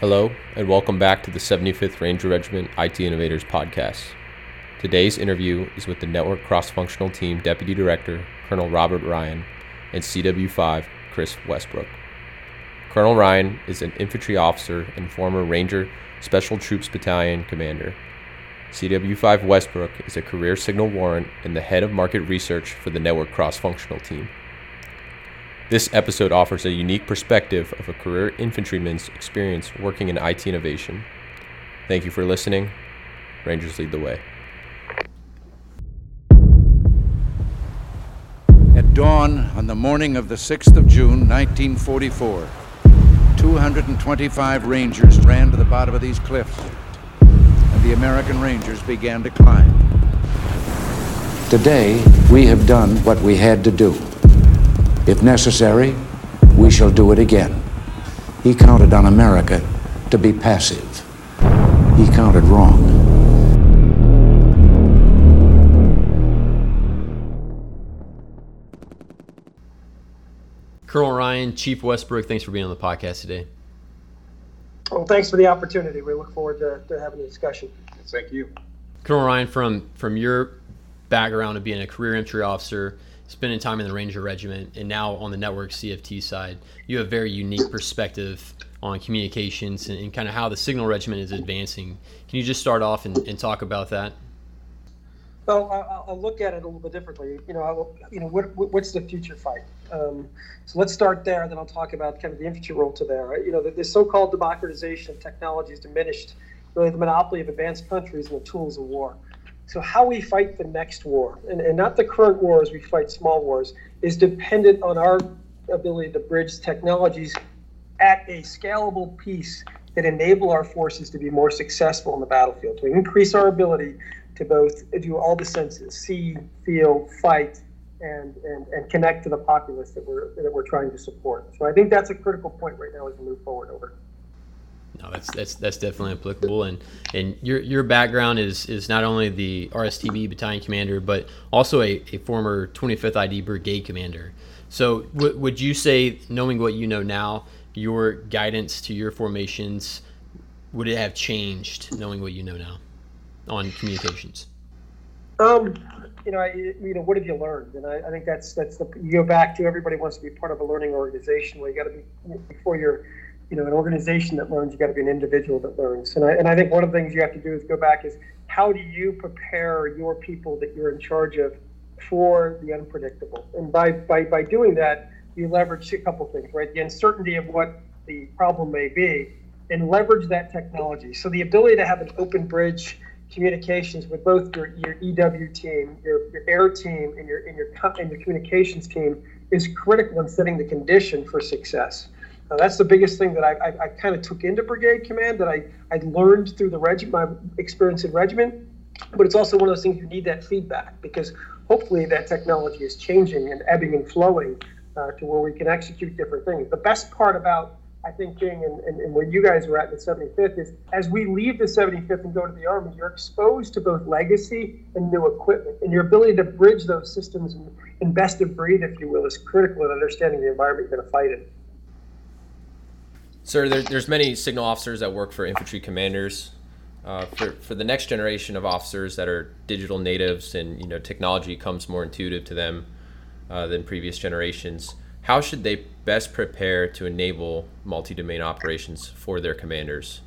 Hello, and welcome back to the 75th Ranger Regiment IT Innovators podcast. Today's interview is with the Network Cross Functional Team Deputy Director, Colonel Robert Ryan, and CW5, Chris Westbrook. Colonel Ryan is an infantry officer and former Ranger Special Troops Battalion commander. CW5 Westbrook is a career signal warrant and the head of market research for the Network Cross Functional Team. This episode offers a unique perspective of a career infantryman's experience working in IT innovation. Thank you for listening. Rangers lead the way. At dawn on the morning of the 6th of June, 1944, 225 Rangers ran to the bottom of these cliffs, and the American Rangers began to climb. Today, we have done what we had to do. If necessary, we shall do it again. He counted on America to be passive. He counted wrong. Colonel Ryan, Chief Westbrook, thanks for being on the podcast today. Well, thanks for the opportunity. We look forward to, to having a discussion. Thank you. Colonel Ryan, from from your background of being a career infantry officer, spending time in the Ranger Regiment, and now on the network CFT side, you have a very unique perspective on communications and, and kind of how the signal regiment is advancing. Can you just start off and, and talk about that? Well, I'll, look at it a little bit differently. You know, I'll, you know, what, what's the future fight? Um, so let's start there, then I'll talk about kind of the infantry role to there. You know, the, the so-called democratization of technology has diminished really the monopoly of advanced countries and the tools of war. So how we fight the next war, and, and not the current wars, we fight small wars, is dependent on our ability to bridge technologies at a scalable piece that enable our forces to be more successful in the battlefield, to increase our ability to both do all the senses, see, feel, fight, and, and, and connect to the populace that we're, that we're trying to support. So I think that's a critical point right now as we move forward over. No, that's that's that's definitely applicable, and and your your background is is not only the RSTB battalion commander, but also a, a former 25th ID brigade commander. So w- would you say, knowing what you know now, your guidance to your formations would it have changed knowing what you know now on communications? Um, you know, I, you know, what have you learned? And I, I think that's that's the you go back to everybody wants to be part of a learning organization where you got to be before you're you know, an organization that learns, you got to be an individual that learns. And I, and I think one of the things you have to do is go back is how do you prepare your people that you're in charge of for the unpredictable? And by, by, by doing that, you leverage a couple things, right? The uncertainty of what the problem may be and leverage that technology. So the ability to have an open bridge communications with both your, your EW team, your, your air team, and your, and your, and your communications team is critical in setting the condition for success. Uh, that's the biggest thing that I, I, I kind of took into brigade command that I, I learned through the regiment, my experience in regiment. But it's also one of those things you need that feedback because hopefully that technology is changing and ebbing and flowing uh, to where we can execute different things. The best part about I think being and, in, in, where you guys were at in the 75th is as we leave the 75th and go to the Army, you're exposed to both legacy and new equipment. And your ability to bridge those systems and, and best of breed, if you will, is critical in understanding the environment you're going to fight in. Sir, there, there's many signal officers that work for infantry commanders. Uh, for, for the next generation of officers that are digital natives and you know technology comes more intuitive to them uh, than previous generations, how should they best prepare to enable multi-domain operations for their commanders?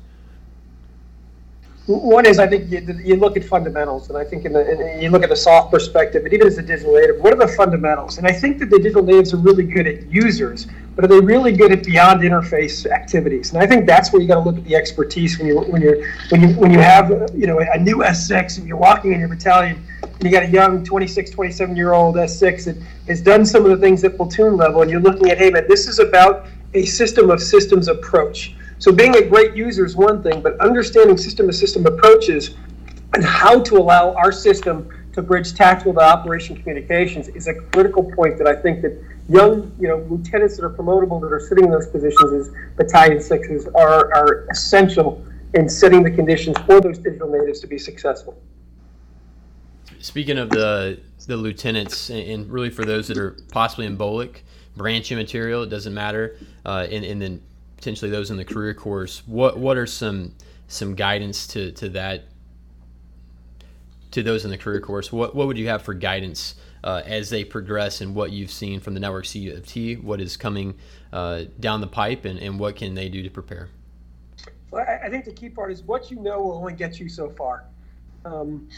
One is I think you, you look at fundamentals, and I think in the, in, you look at the SOF perspective, and even as a digital native, what are the fundamentals? And I think that the digital natives are really good at users, but are they really good at beyond interface activities? And I think that's where you got to look at the expertise when you when you when you when you have you know a new S6 and you're walking in your battalion and you got a young 26, 27 year old S6 that has done some of the things at platoon level, and you're looking at hey man, this is about a system of systems approach so being a great user is one thing, but understanding system to system approaches and how to allow our system to bridge tactical to operation communications is a critical point that I think that young, you know, lieutenants that are promotable that are sitting in those positions as battalion sixes are, are essential in setting the conditions for those digital natives to be successful. Speaking of the the lieutenants, and really for those that are possibly in BOLC, branch material, it doesn't matter, uh, and, and then potentially those in the career course, what what are some some guidance to to that to those in the career course? What what would you have for guidance uh, as they progress and what you've seen from the network CFT, what is coming uh, down the pipe, and, and what can they do to prepare? Well, I think the key part is what you know will only get you so far. Um,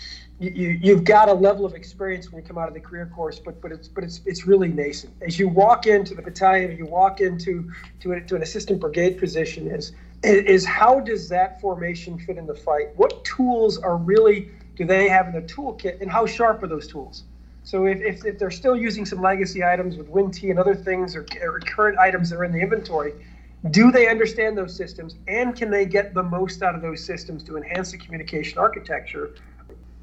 you, you, have got a level of experience when you come out of the career course, but but it's but it's it's really nascent. As you walk into the battalion, you walk into to, a, to an assistant brigade position, is is how does that formation fit in the fight? What tools are really do they have in their toolkit, and how sharp are those tools? So if, if, if they're still using some legacy items with WinT and other things, or, or current items that are in the inventory, do they understand those systems, and can they get the most out of those systems to enhance the communication architecture?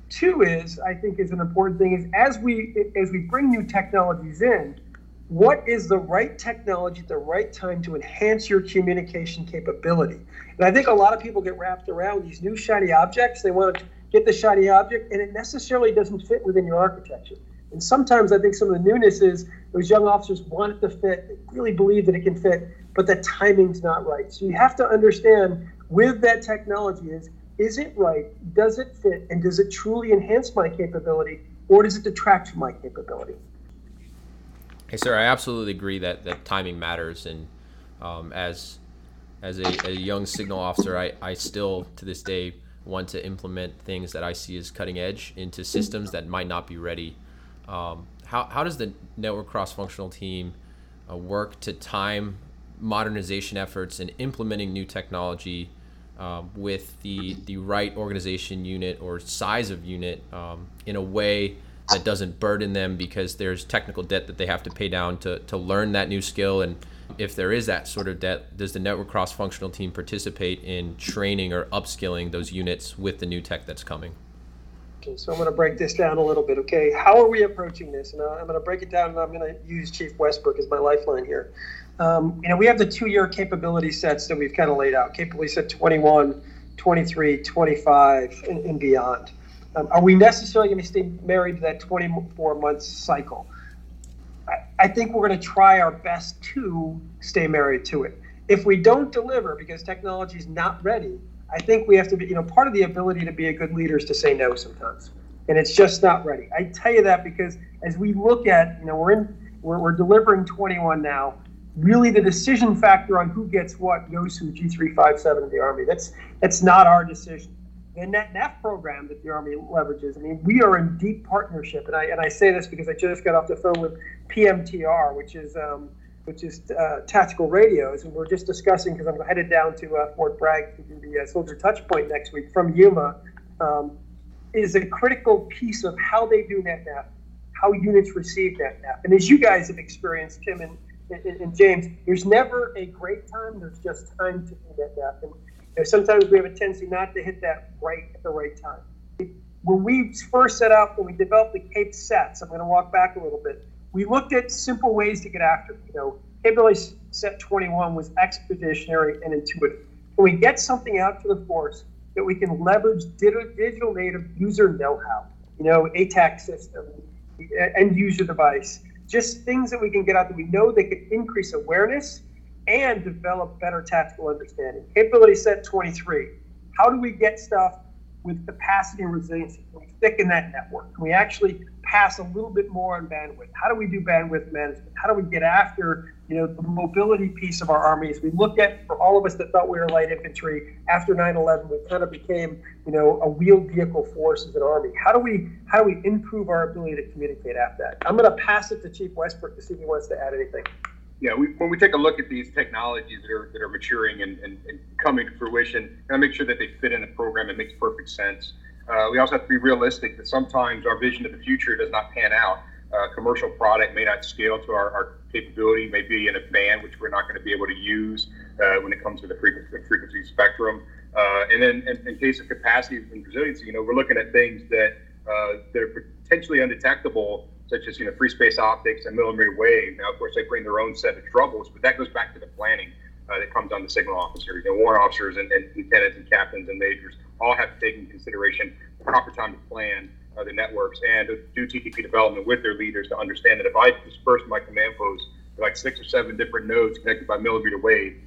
Two is, I think, is an important thing is as we as we bring new technologies in, what is the right technology at the right time to enhance your communication capability? And I think a lot of people get wrapped around these new shiny objects. They want to get the shiny object, and it necessarily doesn't fit within your architecture. And sometimes I think some of the newness is those young officers want it to fit, they really believe that it can fit, but the timing's not right. So you have to understand with that technology is is it right? Does it fit? And does it truly enhance my capability or does it detract from my capability? Hey, sir, I absolutely agree that, that timing matters. And um, as as a, a, young signal officer, I, I still to this day want to implement things that I see as cutting edge into systems that might not be ready. Um, how, how does the network cross functional team uh, work to time modernization efforts and implementing new technology um, with the the right organization unit or size of unit um, in a way that doesn't burden them because there's technical debt that they have to pay down to, to learn that new skill? And if there is that sort of debt does the network cross functional team participate in training or upskilling those units with the new tech that's coming okay so i'm going to break this down a little bit okay how are we approaching this and i'm going to break it down and i'm going to use chief westbrook as my lifeline here um, you know, we have the two-year capability sets that we've kind of laid out, capability set 21, 23, 25, and, and beyond. Um, are we necessarily going to stay married to that 24 month cycle? I, I think we're going to try our best to stay married to it. If we don't deliver because technology is not ready, I think we have to be, you know, part of the ability to be a good leader is to say no sometimes. And it's just not ready. I tell you that because as we look at, you know, we're in, we're, we're delivering 21 now really the decision factor on who gets what goes to G357 of the Army. That's that's not our decision. The NetNF program that the Army leverages, I mean, we are in deep partnership, and I and I say this because I just got off the phone with PMTR, which is um, which is uh, tactical radios, and we're just discussing because I'm headed down to uh, Fort Bragg to do the uh, soldier touch point next week from Yuma. Um, is a critical piece of how they do NetNF, how units receive NetNF, and as you guys have experienced, Tim and and, and, James, there's never a great time. There's just time to do. That. And you know, sometimes we have a tendency not to hit that right at the right time. When we first set up, when we developed the CAPE sets, I'm going to walk back a little bit. We looked at simple ways to get after. It. You know, capability set 21 was expeditionary and intuitive. Can we get something out to the force that we can leverage digital native user know-how, you know, ATAK system, end user device, just things that we can get out that we know they could increase awareness and develop better tactical understanding. Capability set 23. How do we get stuff with capacity and resiliency? Can we thicken that network? Can we actually pass a little bit more on bandwidth? How do we do bandwidth management? How do we get after you know the mobility piece of our armies? We look at for all of us that thought we were light infantry after 9/11, we kind of became you know a wheeled vehicle force as an army. How do we how do we improve our ability to communicate after that? I'm going to pass it to Chief Westbrook to see if he wants to add anything. Yeah, we, when we take a look at these technologies that are that are maturing and, and, and coming to fruition, and make sure that they fit in the program. It makes perfect sense. Uh, we also have to be realistic that sometimes our vision of the future does not pan out. Uh, commercial product may not scale to our, our, capability, may be in a band which we're not going to be able to use uh, when it comes to the frequency, frequency spectrum. Uh, and then in, in, case of capacity and resiliency, you know, we're looking at things that, uh, that are potentially undetectable, such as, you know, free space optics and millimeter wave. Now, of course, they bring their own set of troubles, but that goes back to the planning uh, that comes on the signal officers, know, warrant officers and, and lieutenants and captains and majors all have to take into consideration proper time to plan uh, the networks and do TTP development with their leaders to understand that if I disperse my command post to like six or seven different nodes connected by millimeter wave,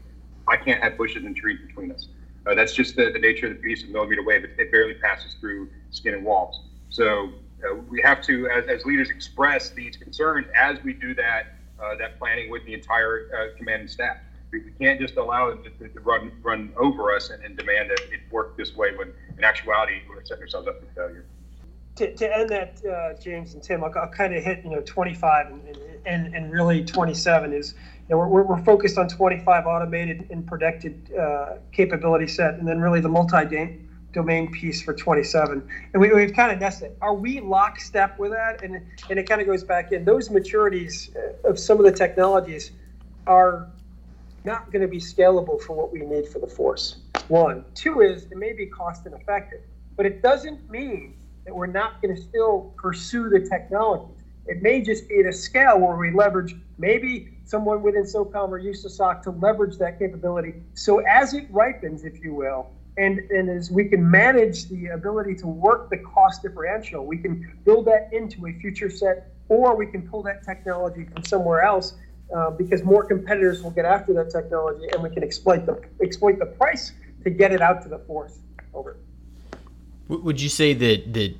I can't have bushes and trees between us. Uh, that's just the, the nature of the beast of millimeter wave. It, it barely passes through skin and walls. So uh, we have to, as, as, leaders, express these concerns as we do that uh, that planning with the entire uh, command and staff. We, we, can't just allow it to, to, run run over us and, and, demand that it work this way when, in actuality, we're setting ourselves up for failure. To, to end that, uh, James and Tim, I'll, I'll, kind of hit you know 25 and, and, and really 27 is you know, we're, we're focused on 25 automated and protected uh, capability set, and then really the multi-domain piece for 27. And we, we've kind of nested. Are we lockstep with that? And and it kind of goes back in. Those maturities uh, of some of the technologies are not going to be scalable for what we need for the force. One, two is it may be cost ineffective, but it doesn't mean that we're not going to still pursue the technologies. It may just be at a scale where we leverage maybe someone within SOCOM or USASOC to leverage that capability. So as it ripens, if you will, and, and as we can manage the ability to work the cost differential, we can build that into a future set, or we can pull that technology from somewhere else uh, because more competitors will get after that technology, and we can exploit the exploit the price to get it out to the force. Over. Would you say that that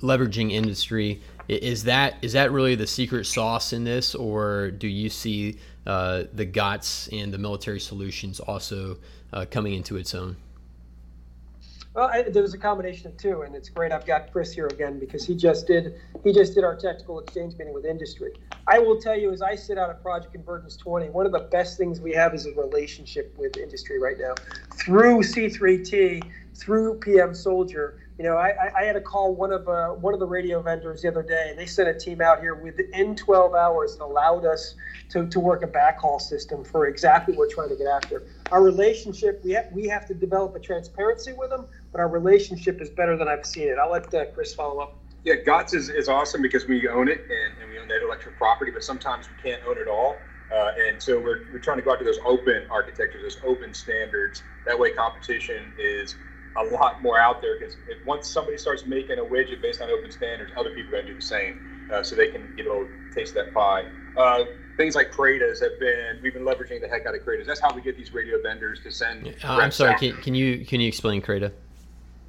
leveraging industry is that is that really the secret sauce in this, or do you see uh, the GOTS and the military solutions also uh, coming into its own? Well, I, there's a combination of two, and it's great. I've got Chris here again because he just did he just did our tactical exchange meeting with industry. I will tell you, as I sit out at Project Convergence 20, one of the best things we have is a relationship with industry right now through C3T, through PM Soldier you know, I, I had to call one of uh, one of the radio vendors the other day, and they sent a team out here within 12 hours and allowed us to, to work a backhaul system for exactly what we're trying to get after. Our relationship, we have, we have to develop a transparency with them, but our relationship is better than I've seen it. I'll let uh, Chris follow up. Yeah, GOTS is, is awesome because we own it and, and we own that intellectual property, but sometimes we can't own it all. Uh, and so we're, we're trying to go after those open architectures, those open standards. That way, competition is a lot more out there because once somebody starts making a widget based on open standards, other people are going to do the same, uh, so they can a little taste that pie. Uh, things like CRADAs have been we've been leveraging the heck out of CRADAs. That's how we get these radio vendors to send. Uh, I'm sorry. Can, can, you can you explain CRADA?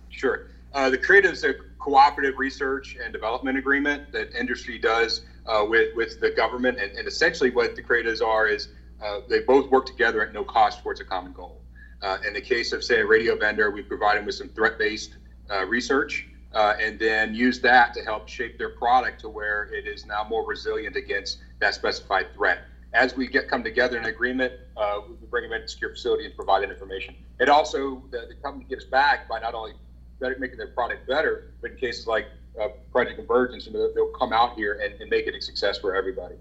Sure. Uh, the CRADA is a cooperative research and development agreement that industry does uh, with with the government, and, and essentially what the CRADAs are is uh, they both work together at no cost towards a common goal. Uh, in the case of, say, a radio vendor, we provide them with some threat based uh, research uh, and then use that to help shape their product to where it is now more resilient against that specified threat. As we get come together in agreement, uh, we bring them into secure facility and provide that information. It also, the, the company gives back by not only better, making their product better, but in cases like uh, Project Convergence, you know, they'll come out here and, and make it a success for everybody.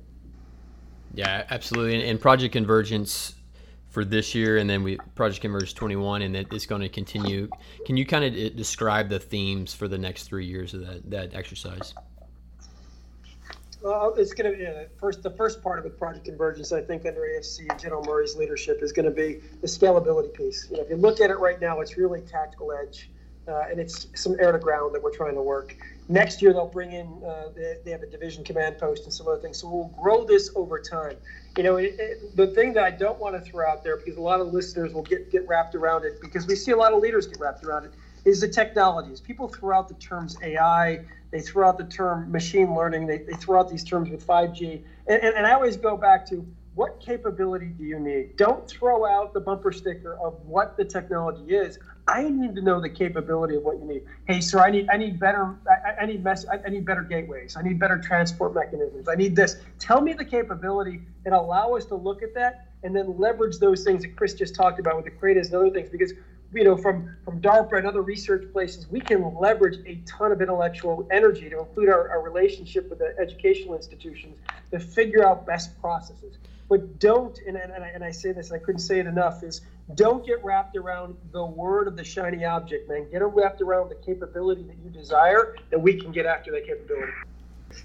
Yeah, absolutely. And, and Project Convergence for this year, and then we Project Converge 21, and that it's going to continue. Can you kind of uh, describe the themes for the next three years of that that exercise? Well, it's going to be uh, first. The first part of the Project Convergence, I think, under AFC and General Murray's leadership, is going to be the scalability piece. You know, if you look at it right now, it's really tactical edge, uh, and it's some air to ground that we're trying to work. Next year, they'll bring in, uh, they, they, have a division command post and some other things. So we'll grow this over time. You know, it, it, the thing that I don't want to throw out there, because a lot of listeners will get, get wrapped around it, because we see a lot of leaders get wrapped around it, is the technologies. People throw out the terms AI, they throw out the term machine learning, they, they throw out these terms with 5G. And, and, and I always go back to what capability do you need? Don't throw out the bumper sticker of what the technology is. I need to know the capability of what you need. Hey, sir, I need I need better I, I need mess I, I need better gateways. I need better transport mechanisms. I need this. Tell me the capability and allow us to look at that and then leverage those things that Chris just talked about with the CRADAs and other things because you know from from DARPA and other research places we can leverage a ton of intellectual energy to include our, our relationship with the educational institutions to figure out best processes. But don't, and, and, and, I, and I say this, I couldn't say it enough, is don't get wrapped around the word of the shiny object, man. Get wrapped around the capability that you desire, and we can get after that capability.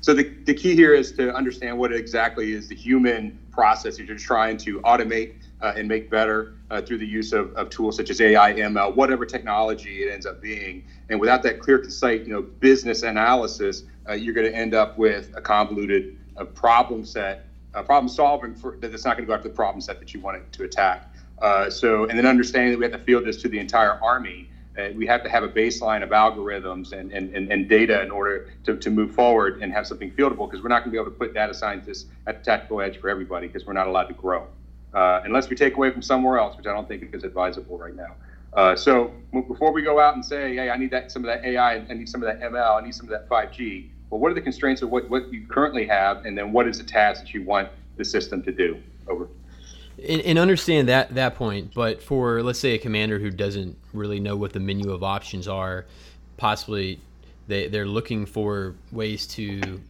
So the, the key here is to understand what exactly is the human process that you're trying to automate uh, and make better uh, through the use of, of tools such as AI, ML, whatever technology it ends up being. And without that clear, concise, you know, business analysis, uh, you're going to end up with a convoluted problem set uh, problem solving for that's not going to go after the problem set that you want it to attack. Uh, so, and then understanding that we have to field this to the entire Army. Uh, we have to have a baseline of algorithms and, and, and, and data in order to, to move forward and have something fieldable because we're not going to be able to put data scientists at the tactical edge for everybody because we're not allowed to grow. Uh, unless we take away from somewhere else, which I don't think is advisable right now. Uh, so before we go out and say, hey, I need that some of that AI, I need some of that ML, I need some of that 5G. Well, what are the constraints of what, what you currently have, and then what is the task that you want the system to do? Over. And, and, understand that that point, but for let's say a commander who doesn't really know what the menu of options are, possibly they they're looking for ways to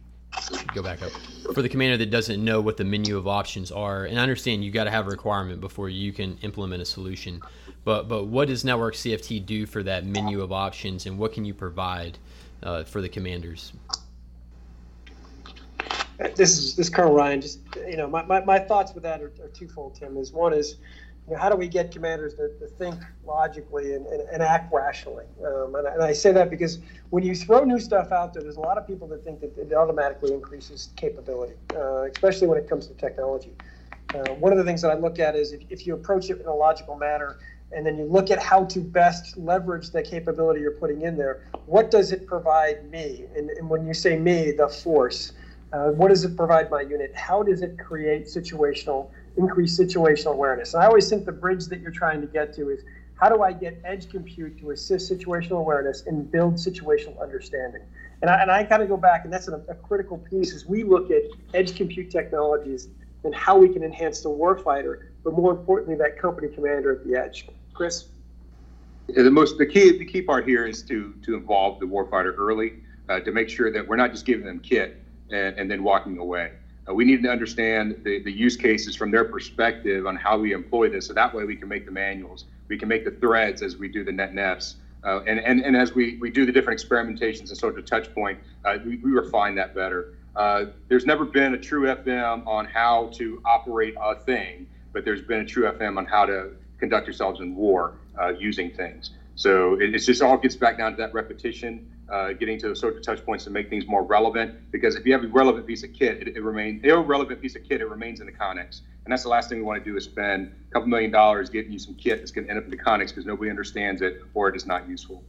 go back up for the commander that doesn't know what the menu of options are. And I understand you got to have a requirement before you can implement a solution. But but what does Network CFT do for that menu of options, and what can you provide uh, for the commanders? This is this Colonel Ryan. Just you know, my, my, my thoughts with that are, are twofold. Tim is one is you know, how do we get commanders to, to think logically and, and, and act rationally? Um, and, I, and, I, say that because when you throw new stuff out there, there's a lot of people that think that it automatically increases capability, uh, especially when it comes to technology. Uh, one of the things that I look at is if, if you approach it in a logical manner and then you look at how to best leverage the capability you're putting in there, what does it provide me? And, and when you say me, the force, uh, what does it provide my unit? How does it create situational, increase situational awareness? And I always think the bridge that you're trying to get to is how do I get edge compute to assist situational awareness and build situational understanding? And I, and I kind of go back, and that's a, a critical piece as we look at edge compute technologies and how we can enhance the warfighter, but more importantly, that company commander at the edge. Chris? Yeah, the most the key the key part here is to to involve the warfighter early uh, to make sure that we're not just giving them kit and, and then walking away. Uh, we need to understand the, the use cases from their perspective on how we employ this, so that way we can make the manuals, we can make the threads as we do the net nefs, uh, and, and and as we, we do the different experimentations and sort of touch point, uh, we, we refine that better. Uh, there's never been a true FM on how to operate a thing, but there's been a true FM on how to conduct yourselves in war uh, using things. So it, it's just all gets back down to that repetition, uh, getting to sort of touch points to make things more relevant. Because if you have a relevant piece of kit, it, it remains irrelevant piece of kit. It remains in the Connex, and that's the last thing we want to do is spend a couple million dollars getting you some kit that's going to end up in the Connex because nobody understands it or it is not useful.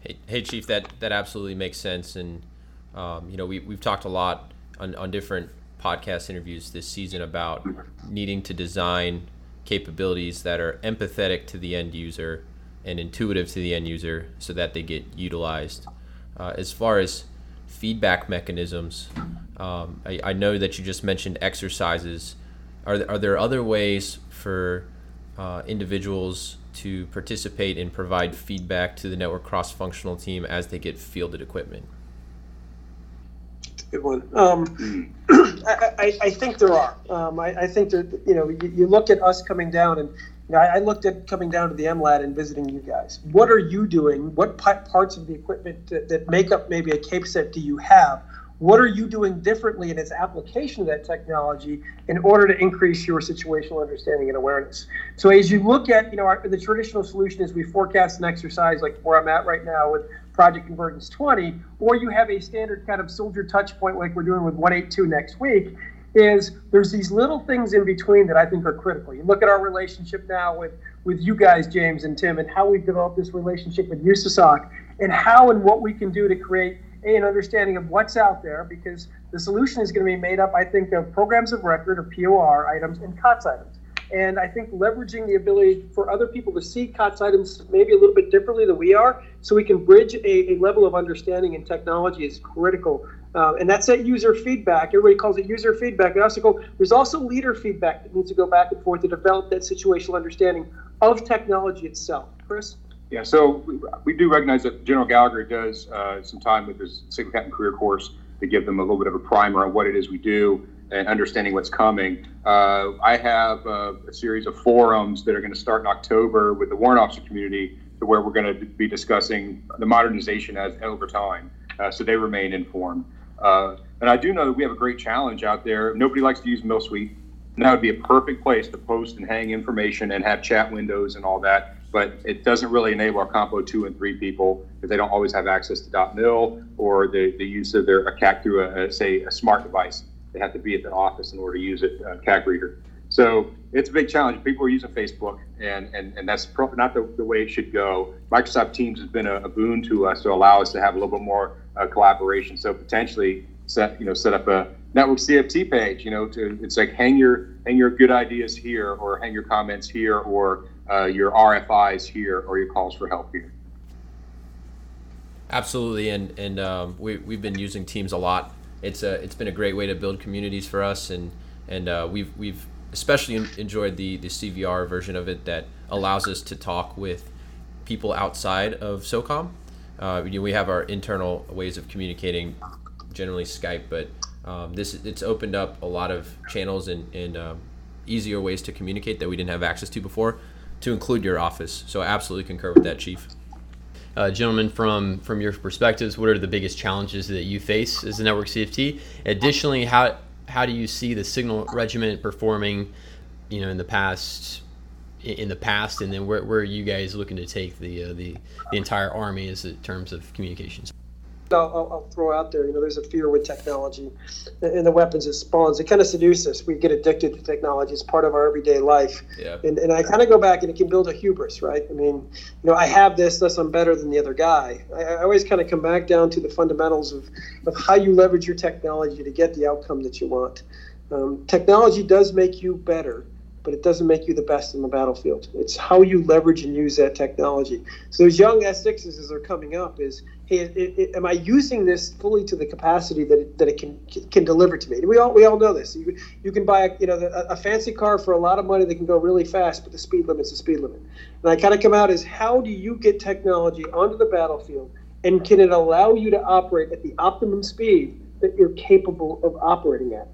Hey, hey, Chief, that that absolutely makes sense, and um, you know we we've talked a lot on on different podcast interviews this season about needing to design capabilities that are empathetic to the end user and intuitive to the end user so that they get utilized. Uh, as far as feedback mechanisms, um, I, I, know that you just mentioned exercises. Are there, are there other ways for uh, individuals to participate and provide feedback to the network cross functional team as they get fielded equipment? good one. Um, I, I, I, think there are. Um, I, I, think that you know you, you, look at us coming down, and know, I, looked at coming down to the MLAT and visiting you guys. What are you doing? What parts of the equipment that, that make up maybe a cape set do you have? What are you doing differently in its application of that technology in order to increase your situational understanding and awareness? So as you look at, you know, our, the traditional solution is we forecast an exercise like where I'm at right now with Project Convergence 20, or you have a standard kind of soldier touch point like we're doing with 182 next week, is there's these little things in between that I think are critical. You look at our relationship now with, with you guys, James and Tim, and how we've developed this relationship with USASOC, and how and what we can do to create a, an understanding of what's out there, because the solution is going to be made up, I think, of programs of record or POR items and COTS items. And I think leveraging the ability for other people to see COTS items maybe a little bit differently than we are, so we can bridge a, a level of understanding and technology is critical. Uh, and that's that user feedback. Everybody calls it user feedback. Also go, there's also leader feedback that needs to go back and forth to develop that situational understanding of technology itself. Chris? Yeah, so we, we do recognize that General Gallagher does uh, some time with his Signal Captain career course to give them a little bit of a primer on what it is we do and understanding what's coming. Uh, I have a, a, series of forums that are going to start in October with the warrant officer community, to where we're going to be discussing the modernization as over time, uh, so they remain informed. Uh, and I do know that we have a great challenge out there. Nobody likes to use milSuite, and that would be a perfect place to post and hang information and have chat windows and all that. But it doesn't really enable our Compo two and three people because they don't always have access to .mil or the, the use of their a CAC through a, a say a smart device. They have to be at the office in order to use it, uh, CAC reader. So it's a big challenge. People are using Facebook, and and, and that's pro- not the, the way it should go. Microsoft Teams has been a, a boon to us to allow us to have a little bit more uh, collaboration. So potentially set you know set up a network CFT page. You know, to it's like hang your hang your good ideas here, or hang your comments here, or uh, your RFIs here, or your calls for help here. Absolutely, and and um, we we've been using Teams a lot. It's a it's been a great way to build communities for us, and and uh, we've we've especially enjoyed the the CVR version of it that allows us to talk with people outside of SOCOM. Uh, we have our internal ways of communicating, generally Skype, but um, this it's opened up a lot of channels and, and uh, easier ways to communicate that we didn't have access to before, to include your office. So I absolutely concur with that, Chief. Uh, gentlemen, from from your perspectives, what are the biggest challenges that you face as a network CFT? Additionally, how how do you see the signal regiment performing, you know, in the past, in the past, and then where, where are you guys looking to take the uh, the the entire army as in terms of communications? I'll, I'll, throw out there. You know, there's a fear with technology and the weapons it spawns. It kind of seduces us. We get addicted to technology. It's part of our everyday life. Yeah. And, and I kind of go back and it can build a hubris, right? I mean, you know, I have this, thus I'm better than the other guy. I, I always kind of come back down to the fundamentals of, of how you leverage your technology to get the outcome that you want. Um, technology does make you better but it doesn't make you the best in the battlefield. It's how you leverage and use that technology. So those young S6s as they're coming up is, hey, it, it, am I using this fully to the capacity that it, that it can can deliver to me? And we all we all know this. You, you can buy a, you know a, a fancy car for a lot of money that can go really fast, but the speed limit's the speed limit. And I kind of come out as how do you get technology onto the battlefield, and can it allow you to operate at the optimum speed that you're capable of operating at?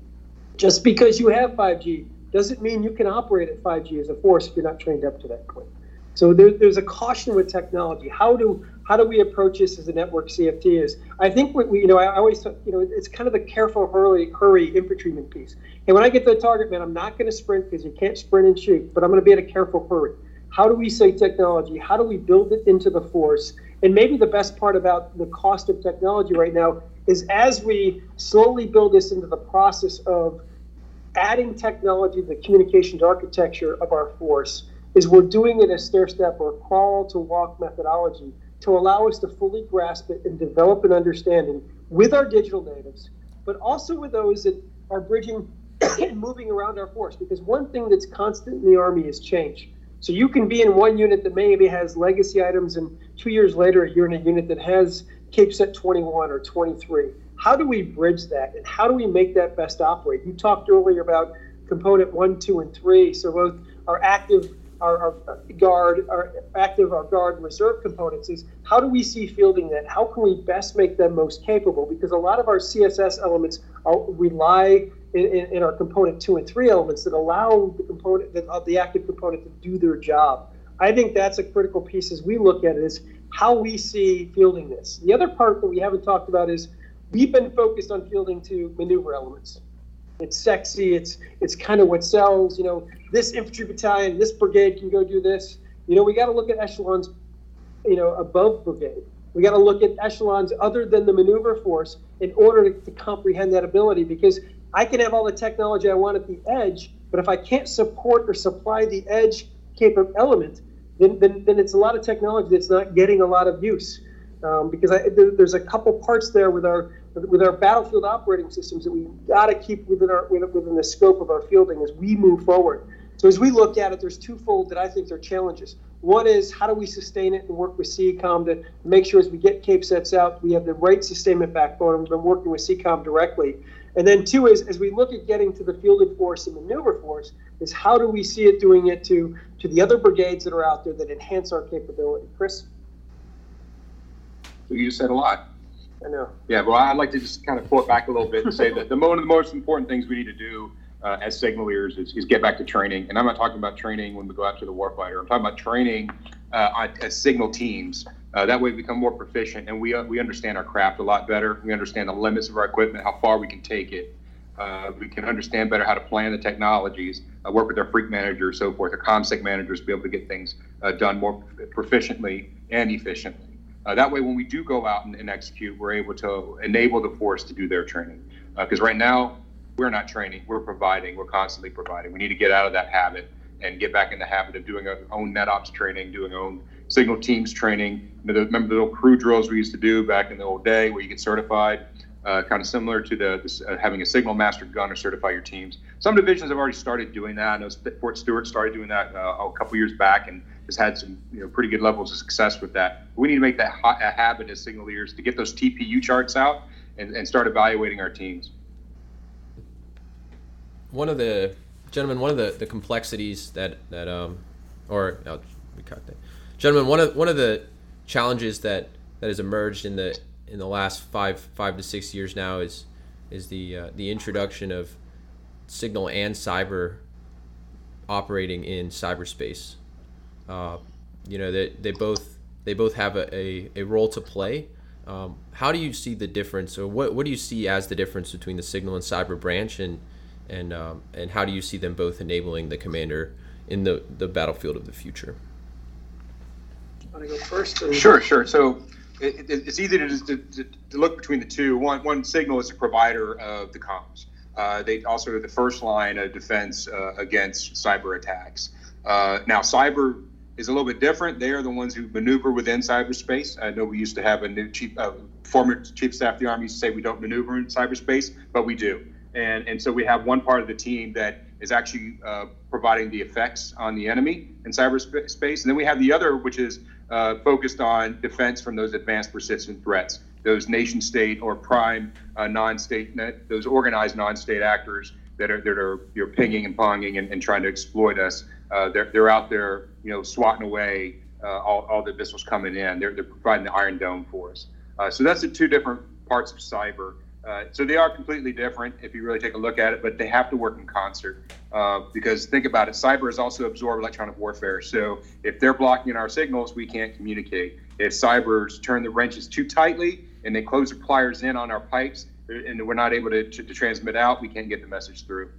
Just because you have 5G doesn't mean you can operate at 5G as a force if you're not trained up to that point. So there, there's a caution with technology. How do how do we approach this as a network CFT? Is I think what we you know I always you know it's kind of the careful hurry hurry infantryman piece. And when I get to the target, man, I'm not going to sprint because you can't sprint and shoot, but I'm going to be at a careful hurry. How do we say technology? How do we build it into the force? And maybe the best part about the cost of technology right now is as we slowly build this into the process of adding technology to the communications architecture of our force is we're doing it a stair step or crawl to walk methodology to allow us to fully grasp it and develop an understanding with our digital natives, but also with those that are bridging and moving around our force. Because one thing that's constant in the Army is change. So you can be in one unit that maybe has legacy items, and two years later, you're in a unit that has CAPESET 21 or 23 how do we bridge that and how do we make that best operate? You talked earlier about component one, two, and three. So both our active, our, our guard, our active, our guard and reserve components is how do we see fielding that? How can we best make them most capable? Because a lot of our CSS elements are, rely in, in, in, our component two and three elements that allow the component, the, uh, the active component to do their job. I think that's a critical piece as we look at it is how we see fielding this. The other part that we haven't talked about is we've been focused on fielding to maneuver elements. It's sexy. It's it's kind of what sells. You know, this infantry battalion, this brigade can go do this. You know, we got to look at echelons. You know, above brigade. We got to look at echelons other than the maneuver force in order to, to comprehend that ability. Because I can have all the technology I want at the edge, but if I can't support or supply the edge capable element, then, then, then it's a lot of technology that's not getting a lot of use. Um, because I, there, there's a couple parts there with our with our battlefield operating systems that we've got to keep within our within the scope of our fielding as we move forward. So as we look at it, there's twofold that I think are challenges. One is how do we sustain it and work with CECOM to make sure as we get CAPE sets out, we have the right sustainment backbone. We've been working with CECOM directly. And then two is as we look at getting to the fielded force and maneuver force, is how do we see it doing it to to the other brigades that are out there that enhance our capability. Chris? So You said a lot. I know. Yeah, well, I'd like to just kind of pull it back a little bit and say that the one of the most important things we need to do uh, as signalers is, is, get back to training. And I'm not talking about training when we go out to the warfighter. I'm talking about training uh, as signal teams. Uh, that way, we become more proficient and we uh, we understand our craft a lot better. We understand the limits of our equipment, how far we can take it. Uh, we can understand better how to plan the technologies, uh, work with our freq managers, so forth, our ComSec managers, to be able to get things done more proficiently and efficiently. Uh, that way, when we do go out and, and, execute, we're able to enable the force to do their training. Because uh, right now, we're not training, we're providing, we're constantly providing. We need to get out of that habit and get back in the habit of doing our own NetOps training, doing our own signal teams training. Remember the little crew drills we used to do back in the old day where you get certified? Uh, kind of similar to the, uh, having a signal master gunner certify your teams. Some divisions have already started doing that. I know Fort Stewart started doing that uh, a couple years back and has had some you know, pretty good levels of success with that. We need to make that a habit as signal leaders to get those TPU charts out and, and start evaluating our teams. One of the gentlemen, one of the, the complexities that that um, or I'll recut that. Gentlemen, one of one of the challenges that that has emerged in the in the last five five to six years now is is the uh, the introduction of signal and cyber operating in cyberspace. Uh, you know they, they both they both have a, a, a role to play. Um, how do you see the difference, or what, what do you see as the difference between the signal and cyber branch, and and um, and how do you see them both enabling the commander in the, the battlefield of the future? Want to go first? Or? Sure, sure. So it, it, it's easy to, to, to, look between the two. One, one signal is a provider of the comms. Uh, they also are the first line of defense uh, against cyber attacks. Uh, now, cyber is a little bit different. They are the ones who maneuver within cyberspace. I know we used to have a new chief, uh, former chief of staff of the army used to say we don't maneuver in cyberspace, but we do. And, and so we have one part of the team that is actually uh, providing the effects on the enemy in cyberspace. And then we have the other, which is uh, focused on defense from those advanced persistent threats, those nation state or prime uh, non state, those organized non state actors that are, that are you're pinging and ponging and, and trying to exploit us. Uh, they're, they're out there, you know, swatting away uh, all, all the missiles coming in. They're, they're providing the Iron Dome for us. Uh, so that's the two different parts of cyber. Uh, so they are completely different if you really take a look at it, but they have to work in concert. Uh, because think about it, cyber is also absorbed electronic warfare. So if they're blocking our signals, we can't communicate. If cybers turn the wrenches too tightly and they close the pliers in on our pipes, and we're not able to, to, to transmit out, we can't get the message through.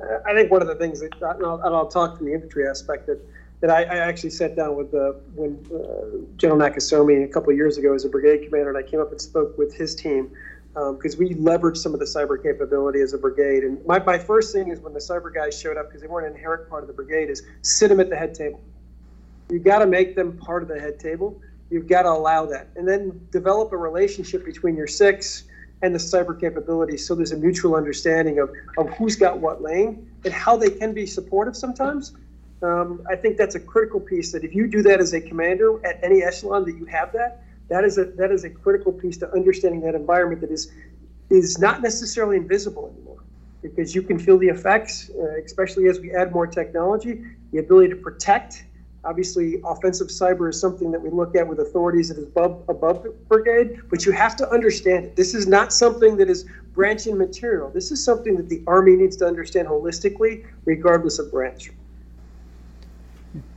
Uh, I think one of the things that, and I'll, and I'll talk from the infantry aspect that that I, I, actually sat down with the, when uh, General Nakasone a couple years ago as a brigade commander, and I came up and spoke with his team because um, we leveraged some of the cyber capability as a brigade. And my, my first thing is when the cyber guys showed up, because they weren't an inherent part of the brigade, is sit them at the head table. You've got to make them part of the head table. You've got to allow that. And then develop a relationship between your six and the cyber capabilities so there's a mutual understanding of, of who's got what lane and how they can be supportive sometimes. Um, I think that's a critical piece that if you do that as a commander at any echelon that you have that, that is a that is a critical piece to understanding that environment that is is not necessarily invisible anymore because you can feel the effects, uh, especially as we add more technology, the ability to protect. Obviously, offensive cyber is something that we look at with authorities that is above, above brigade, but you have to understand it. This is not something that is branching material. This is something that the Army needs to understand holistically, regardless of branch.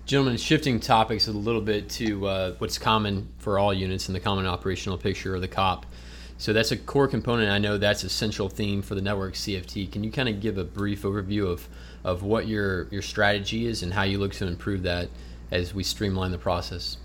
Gentlemen, shifting topics a little bit to uh, what's common for all units in the Common Operational Picture or the COP. So that's a core component. I know that's a central theme for the network CFT. Can you kind of give a brief overview of, of what your, your strategy is and how you look to improve that as we streamline the process?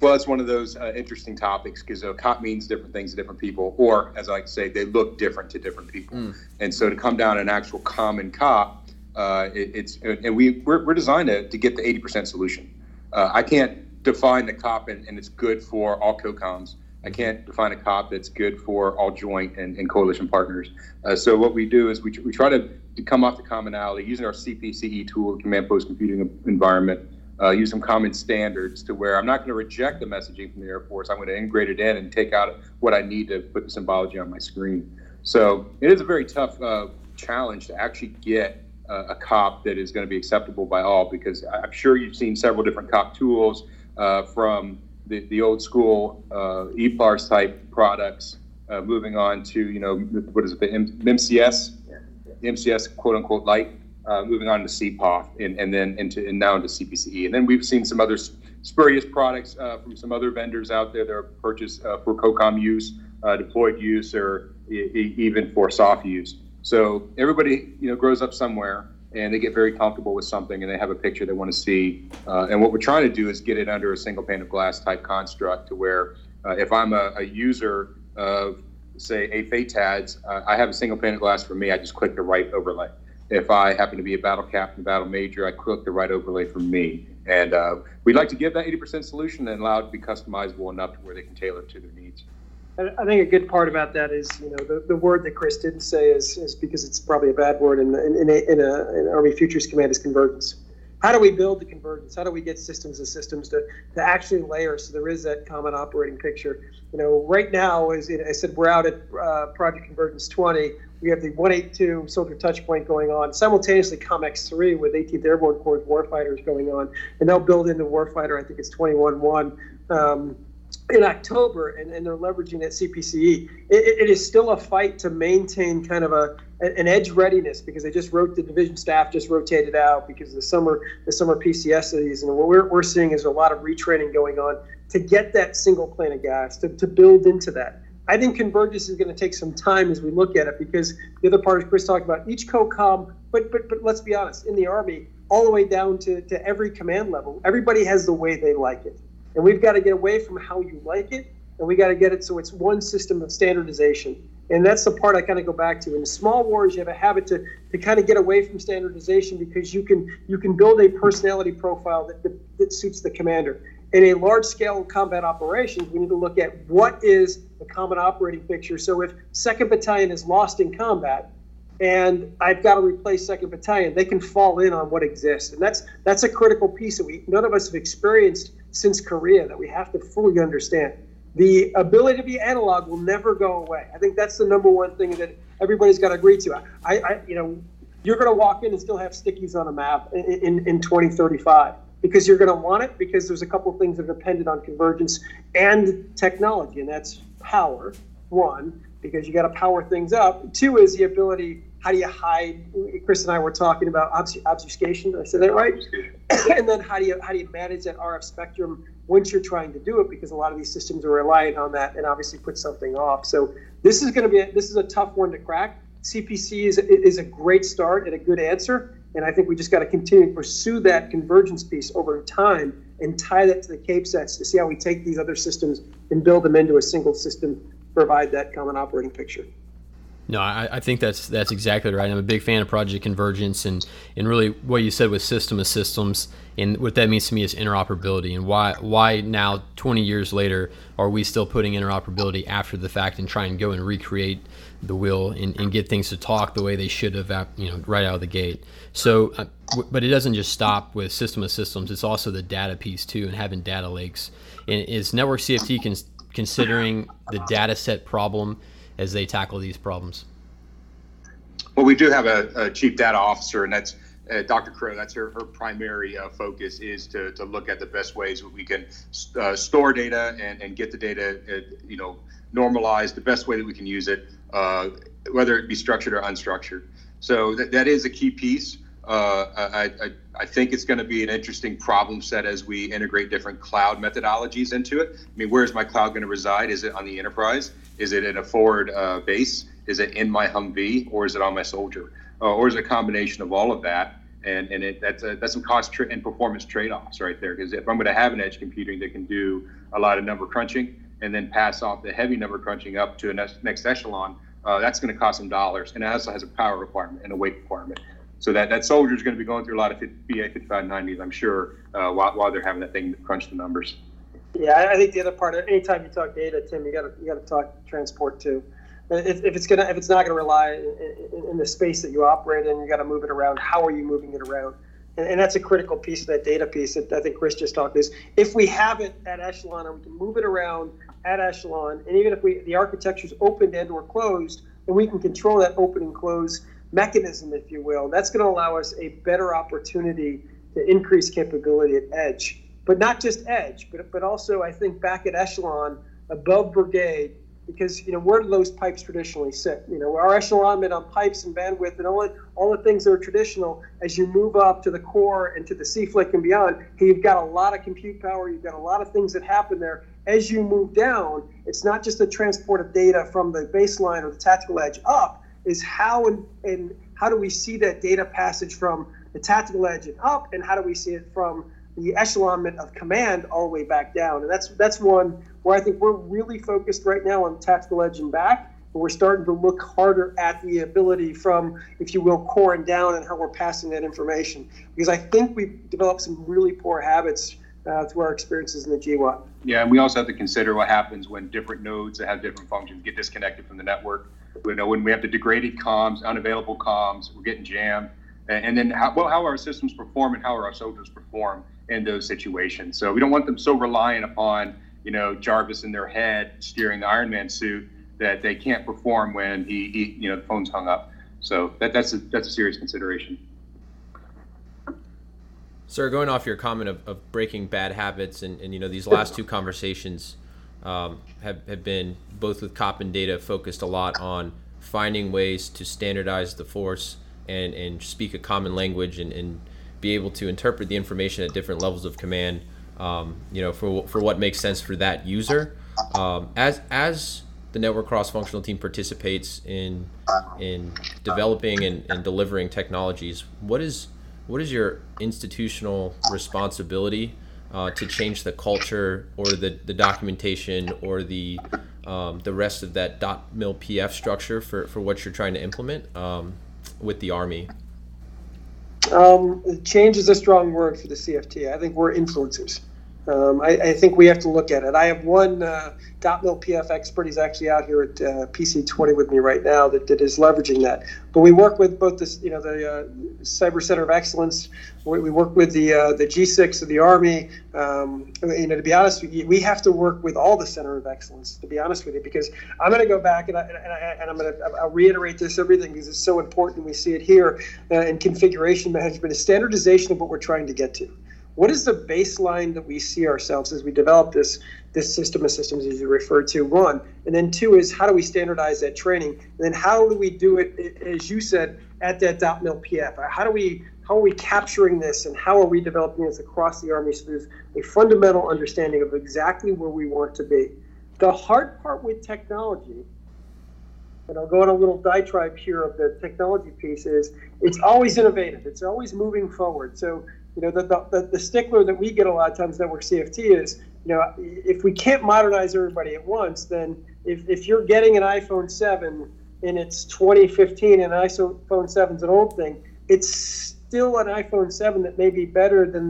Well, it's one of those uh, interesting topics because uh, COP means different things to different people, or as I like to say, they look different to different people. Mm. And so to come down an actual common COP uh, it, it's and we we're, we're designed to, to get the 80% solution. Uh, I can't define the COP and, and, it's good for all COCOMs. I can't define a COP that's good for all joint and, and coalition partners. Uh, so what we do is we, we try to, to come off the commonality using our CPCE tool, command post computing environment. Uh, use some common standards to where I'm not going to reject the messaging from the Air Force. I'm going to integrate it in and take out what I need to put the symbology on my screen. So it is a very tough uh, challenge to actually get a COP that is going to be acceptable by all because I'm sure you've seen several different COP tools uh, from the, the old school uh, EPARS type products uh, moving on to, you know, what is it, MCS, MCS quote unquote light, uh, moving on to CPOF and, and then into and now into CPCE. And then we've seen some other spurious products uh, from some other vendors out there that are purchased uh, for COCOM use, deployed use, or e- even for SOF use. So everybody, you know, grows up somewhere and they get very comfortable with something and they have a picture they want to see. Uh, and what we're trying to do is get it under a single pane of glass type construct to where uh, if I'm a, a, user of say a AFATDS, uh, I have a single pane of glass for me. I just click the right overlay. If I happen to be a battle captain, battle major, I click the right overlay for me. And uh, we'd like to give that 80% solution and allow it to be customizable enough to where they can tailor to their needs. I think a good part about that is, you know, the, the word that Chris didn't say is, is because it's probably a bad word in, in, in, a, in, a, in Army Futures Command is convergence. How do we build the convergence? How do we get systems and systems to, to actually layer so there is that common operating picture? You know, right now, as I said, we're out at uh, Project Convergence 20. We have the 182 Soldier Touchpoint going on, simultaneously COMEX 3 with 18th Airborne Corps Warfighters going on, and they'll build into Warfighter, I think it's 21-1. Um, in October, and, and they're leveraging that CPCE. It, it is still a fight to maintain kind of a an edge readiness because they just wrote the division staff just rotated out because the summer the summer PCS season. And what we're, we're seeing is a lot of retraining going on to get that single plane of gas to, to build into that. I think convergence is going to take some time as we look at it because the other part, as Chris talked about, each COCOM, but but but let's be honest, in the Army, all the way down to, to every command level, everybody has the way they like it. And we've got to get away from how you like it, and we got to get it so it's one system of standardization. And that's the part I kind of go back to. In small wars, you have a habit to, to kind of get away from standardization because you can you can build a personality profile that, that, that suits the commander. In a large scale combat operations, we need to look at what is the common operating picture. So if second battalion is lost in combat, and I've got to replace second battalion, they can fall in on what exists, and that's that's a critical piece that we none of us have experienced since Korea that we have to fully understand. The ability to be analog will never go away. I think that's the number one thing that everybody's got to agree to. I, I you know, you're going to walk in and still have stickies on a map in, in, in 2035 because you're going to want it because there's a couple things that are dependent on convergence and technology, and that's power, one, because you got to power things up. Two is the ability how do you hide? Chris and I were talking about obfuscation. Did I say that right? and then how do you how do you manage that RF spectrum once you're trying to do it? Because a lot of these systems are reliant on that, and obviously put something off. So this is going to be a, this is a tough one to crack. CPC is is a great start and a good answer, and I think we just got to continue to pursue that convergence piece over time and tie that to the CAPE sets to see how we take these other systems and build them into a single system, provide that common operating picture. No, I, I, think that's that's exactly right. I'm a big fan of Project Convergence and, and really what you said with system of systems and what that means to me is interoperability and why why now 20 years later are we still putting interoperability after the fact and try and go and recreate the wheel and, and get things to talk the way they should have you know right out of the gate. So, uh, w- but it doesn't just stop with system of systems. It's also the data piece too and having data lakes. And is Network CFT cons- considering the data set problem? As they tackle these problems? Well, we do have a, a chief data officer, and that's uh, Dr. Crow. That's her, her primary uh, focus is to, to look at the best ways that we can uh, store data and, and get the data, uh, you know, normalized, the best way that we can use it, uh, whether it be structured or unstructured. So that, that is a key piece. Uh, I, I, I, think it's going to be an interesting problem set as we integrate different cloud methodologies into it. I mean, where is my cloud going to reside? Is it on the enterprise? Is it in a forward uh, base? Is it in my Humvee, or is it on my soldier, uh, or is it a combination of all of that? And and it, that's a, that's some cost tra- and performance trade-offs right there. Because if I'm going to have an edge computing that can do a lot of number crunching and then pass off the heavy number crunching up to a next, next echelon, uh, that's going to cost some dollars, and it also has a power requirement and a weight requirement. So that, that soldier is going to be going through a lot of BA 5590s, I'm sure, uh, while, while they're having that thing crunch the numbers. Yeah, I think the other part, anytime you talk data, Tim, you got to you got to talk transport too. If, if it's gonna if it's not gonna rely in, in, in the space that you operate in, you got to move it around. How are you moving it around? And, and, that's a critical piece of that data piece that I think Chris just talked is if we have it at echelon and we can move it around at echelon, and even if we the architecture is open and or closed, and we can control that open and close mechanism, if you will, that's going to allow us a better opportunity to increase capability at edge but not just edge, but but also I think back at echelon above brigade because you know where do those pipes traditionally sit? You know our echelon echelonment on pipes and bandwidth and all the, all the things that are traditional. As you move up to the core and to the CFLCC and beyond, you've got a lot of compute power. You've got a lot of things that happen there. As you move down, it's not just the transport of data from the baseline or the tactical edge up. Is how and, and how do we see that data passage from the tactical edge and up, and how do we see it from the echelonment of command all the way back down. And that's that's one where I think we're really focused right now on tactical edge and back. but we're starting to look harder at the ability from, if you will, core and down and how we're passing that information. Because I think we've developed some really poor habits uh, through our experiences in the GWOT. Yeah, and we also have to consider what happens when different nodes that have different functions get disconnected from the network. You know, when we have the degraded comms, unavailable comms, we're getting jammed. And then how, well, how our systems perform and how our soldiers perform in those situations. So we don't want them so reliant upon, you know, Jarvis in their head steering the Iron Man suit that they can't perform when he, he you know, the phone's hung up. So that, that's a, that's a serious consideration. Sir, going off your comment of, of breaking bad habits, and, and you know these last two conversations um, have, have been both with COP and data focused a lot on finding ways to standardize the force and, and speak a common language and, and be able to interpret the information at different levels of command. Um, you know, for for what makes sense for that user. Um, as as the network cross-functional team participates in in developing and, and delivering technologies, what is what is your institutional responsibility uh, to change the culture or the, the documentation or the um, the rest of that DOTMLPF structure for, for what you're trying to implement um, with the Army? Um, change is a strong word for the CFT. I think we're influencers. Um, I, I, think we have to look at it. I have one uh, mil PF expert. He's actually out here at uh, PC20 with me right now that, that is leveraging that. But we work with both this, you know, the uh, Cyber Center of Excellence. We, we work with the uh, the G6 of the Army. Um, you know, to be honest, you, we have to work with all the Center of Excellence. To be honest with you, because I'm going to go back and, I, and, I, I'm going to I'll reiterate this everything because it's so important. We see it here uh, in configuration management, is standardization of what we're trying to get to what is the baseline that we see ourselves as we develop this this system of systems as you referred to? One. And then two is how do we standardize that training? And then how do we do it as you said at that DOTMLPF how do we how are we capturing this and how are we developing this across the army so there's a fundamental understanding of exactly where we want to be? The hard part with technology and I'll go on a little diatribe here of the technology piece is it's always innovative. It's always moving forward. So you know, the, the, the stickler that we get a lot of times network CFT is, you know, if we can't modernize everybody at once, then if, if you're getting an iPhone 7 and it's 2015 and iPhone 7 is an old thing, it's still an iPhone 7 that may be better than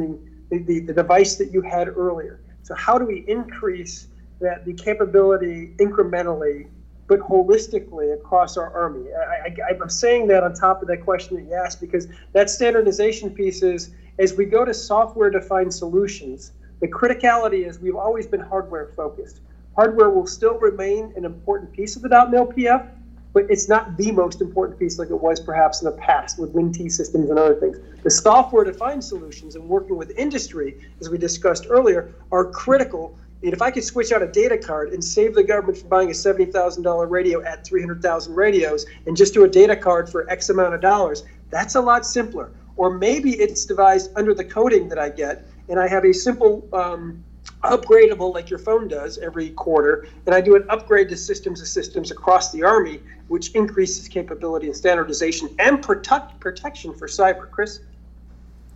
the, the, the device that you had earlier. So how do we increase that the capability incrementally but holistically across our army. I, am saying that on top of that question that you asked because that standardization piece is as we go to software defined solutions, the criticality is we've always been hardware focused. Hardware will still remain an important piece of the DOTMLPF, but it's not the most important piece like it was perhaps in the past with WIN-T systems and other things. The software defined solutions and working with industry, as we discussed earlier, are critical. And if I could switch out a data card and save the government from buying a $70,000 radio at 300,000 radios and just do a data card for X amount of dollars, that's a lot simpler or maybe it's devised under the coding that I get, and I have a simple um, upgradable like your phone does every quarter, and I do an upgrade to systems of systems across the Army, which increases capability and standardization and protect protection for cyber. Chris?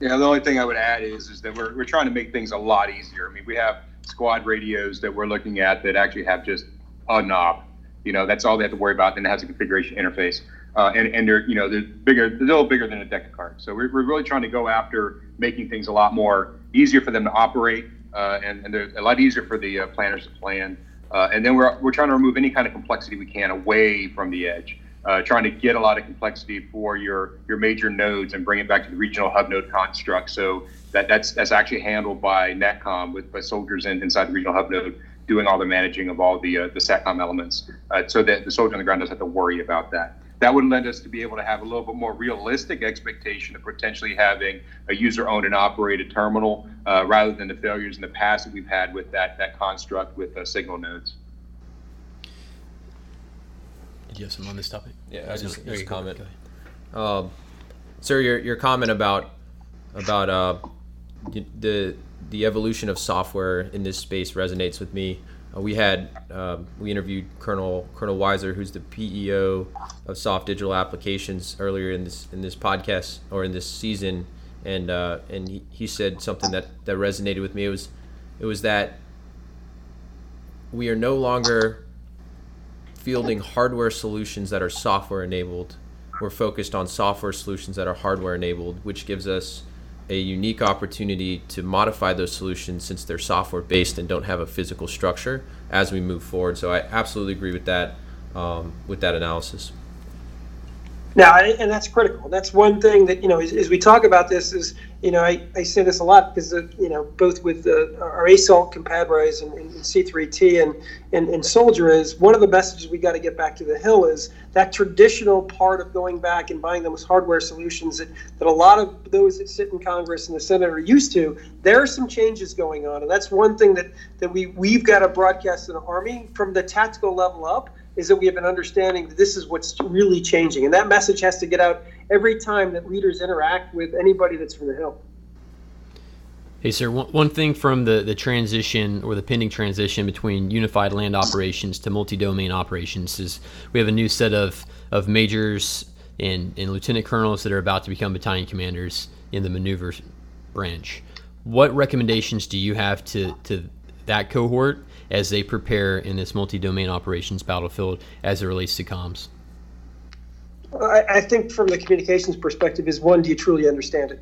Yeah, the only thing I would add is is that we're, we're trying to make things a lot easier. I mean, we have squad radios that we're looking at that actually have just a knob. You know, that's all they have to worry about. Then it has a configuration interface uh, and, and they're you know they're bigger they're a little bigger than a deck of cards. So we're, we're really trying to go after making things a lot more easier for them to operate uh, and, and they're a lot easier for the uh, planners to plan. Uh, and then we're, we're trying to remove any kind of complexity we can away from the edge uh, trying to get a lot of complexity for your your major nodes and bring it back to the regional hub node construct. So that that's that's actually handled by netcom with by soldiers in, inside the regional hub node doing all the managing of all the uh, the satcom elements so that the soldier on the ground doesn't have to worry about that that would lend us to be able to have a little bit more realistic expectation of potentially having a user-owned and operated terminal uh, rather than the failures in the past that we've had with that that construct with uh, signal nodes. Did you have some on this topic? Yeah, I just, just comment. Uh, sir, your, your comment about about uh, the the evolution of software in this space resonates with me. Uh, we had um, we interviewed Colonel Colonel Weiser, who's the PEO of Soft Digital Applications, earlier in this in this podcast or in this season, and uh, and he, he said something that that resonated with me. It was it was that we are no longer fielding hardware solutions that are software enabled. We're focused on software solutions that are hardware enabled, which gives us a unique opportunity to modify those solutions since they're software based and don't have a physical structure as we move forward. So I absolutely agree with that um, with that analysis. Now, and that's critical. That's one thing that, you know, as, as, we talk about this is, you know, I, I say this a lot because, uh, you know, both with our ASALT compadres and, and, C3T and, and, and Soldier is one of the messages we got to get back to the Hill is that traditional part of going back and buying those hardware solutions that, that a lot of those that sit in Congress and the Senate are used to. There are some changes going on. And that's one thing that, that we, we've got to broadcast in the Army from the tactical level up is that we have an understanding that this is what's really changing. And that message has to get out every time that leaders interact with anybody that's from the Hill. Hey, sir, one, thing from the, the transition or the pending transition between unified land operations to multi domain operations is we have a new set of, of majors and, and lieutenant colonels that are about to become battalion commanders in the maneuver branch. What recommendations do you have to, to that cohort as they prepare in this multi-domain operations battlefield as it relates to comms? I, think from the communications perspective is one, do you truly understand it?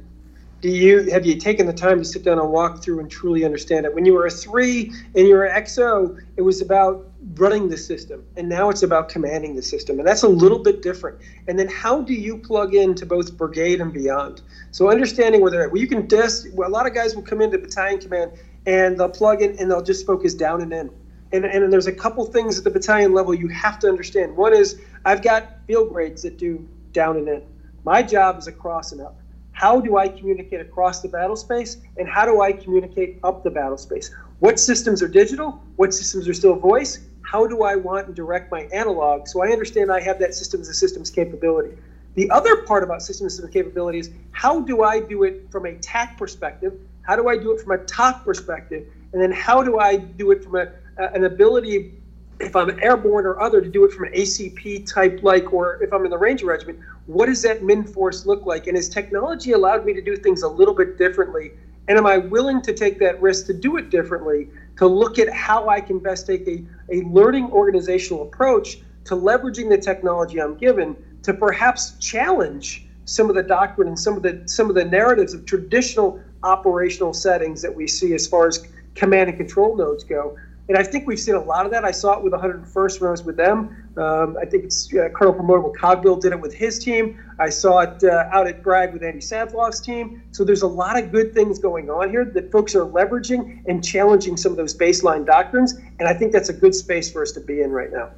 do you have you taken the time to sit down and walk through and truly understand it when you were a three and you were an xo it was about running the system and now it's about commanding the system and that's a little bit different and then how do you plug into both brigade and beyond so understanding where they're at well you can just well, a lot of guys will come into battalion command and they'll plug in and they'll just focus down and in. And, and there's a couple things at the battalion level you have to understand. One is I've got field grades that do down and in. My job is across and up. How do I communicate across the battle space and how do I communicate up the battle space? What systems are digital? What systems are still voice? How do I want and direct my analog so I understand I have that systems to systems capability? The other part about systems to capability is how do I do it from a TAC perspective how do I do it from a top perspective? And then how do I do it from a, an ability, if I'm airborne or other, to do it from an ACP type like, or if I'm in the Ranger Regiment, what does that min force look like? And has technology allowed me to do things a little bit differently? And am I willing to take that risk to do it differently, to look at how I can best take a, a learning organizational approach to leveraging the technology I'm given to perhaps challenge some of the doctrine and some of the some of the narratives of traditional operational settings that we see as far as command and control nodes go. And I think we've seen a lot of that. I saw it with 101st when I was with them. Um, I think it's uh, Colonel Promotable Cogbill did it with his team. I saw it uh, out at Bragg with Andy Sadlov's team. So there's a lot of good things going on here that folks are leveraging and challenging some of those baseline doctrines. And I think that's a good space for us to be in right now.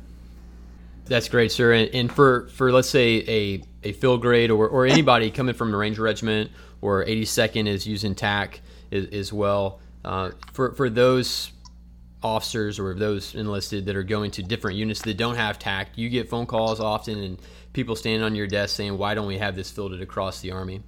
That's great, sir. And, and for, for let's say a, a field grade or, or anybody coming from the Ranger Regiment or 82nd is using TAC as, well. Uh, for for those officers or those enlisted that are going to different units that don't have TAC, you get phone calls often and people standing on your desk saying, "Why don't we have this fielded across the Army?"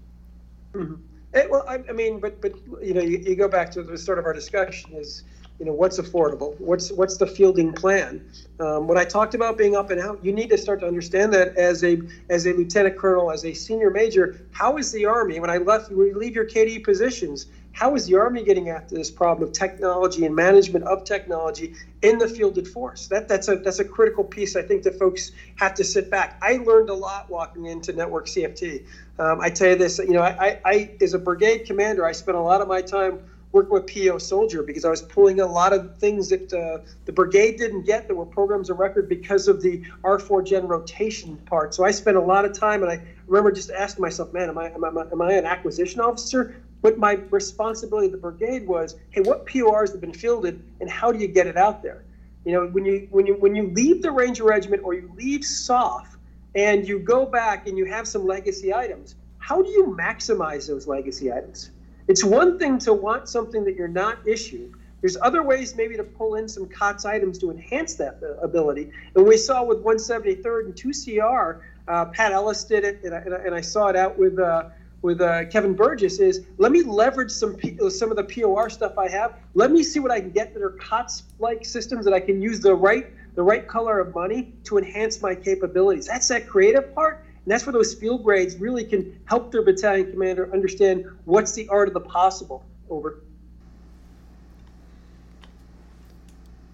Mm-hmm. It, well, I, I, mean, but but you know, you, you go back to the start of our discussion is you know what's affordable? What's what's the fielding plan? Um, when i talked about being up and out you need to start to understand that as a as a lieutenant colonel as a senior major how is the army when i left when you leave your kd positions how is the army getting after this problem of technology and management of technology in the fielded force? That that's a that's a critical piece i think that folks have to sit back. I learned a lot walking into network cft um, i tell you this you know I, I as a brigade commander i spent a lot of my time working with PEO Soldier because I was pulling a lot of things that uh, the brigade didn't get that were programs of record because of the ARFORGEN rotation part. So I spent a lot of time, and I remember just asking myself, man, am I, am I, am I an acquisition officer? But my responsibility of the brigade was, hey, what PORs have been fielded, and how do you get it out there? You know, when you when you when you leave the Ranger Regiment or you leave SOF, and you go back and you have some legacy items, how do you maximize those legacy items? It's one thing to want something that you're not issued. There's other ways maybe to pull in some COTS items to enhance that uh, ability. And we saw with 173rd and 2CR, uh, Pat Ellis did it, and I, and I, saw it out with uh, with uh, Kevin Burgess. Is let me leverage some P, some of the POR stuff I have. Let me see what I can get that are COTS-like systems that I can use the right the right color of money to enhance my capabilities. That's that creative part. And that's where those field grades really can help their battalion commander understand what's the art of the possible. Over.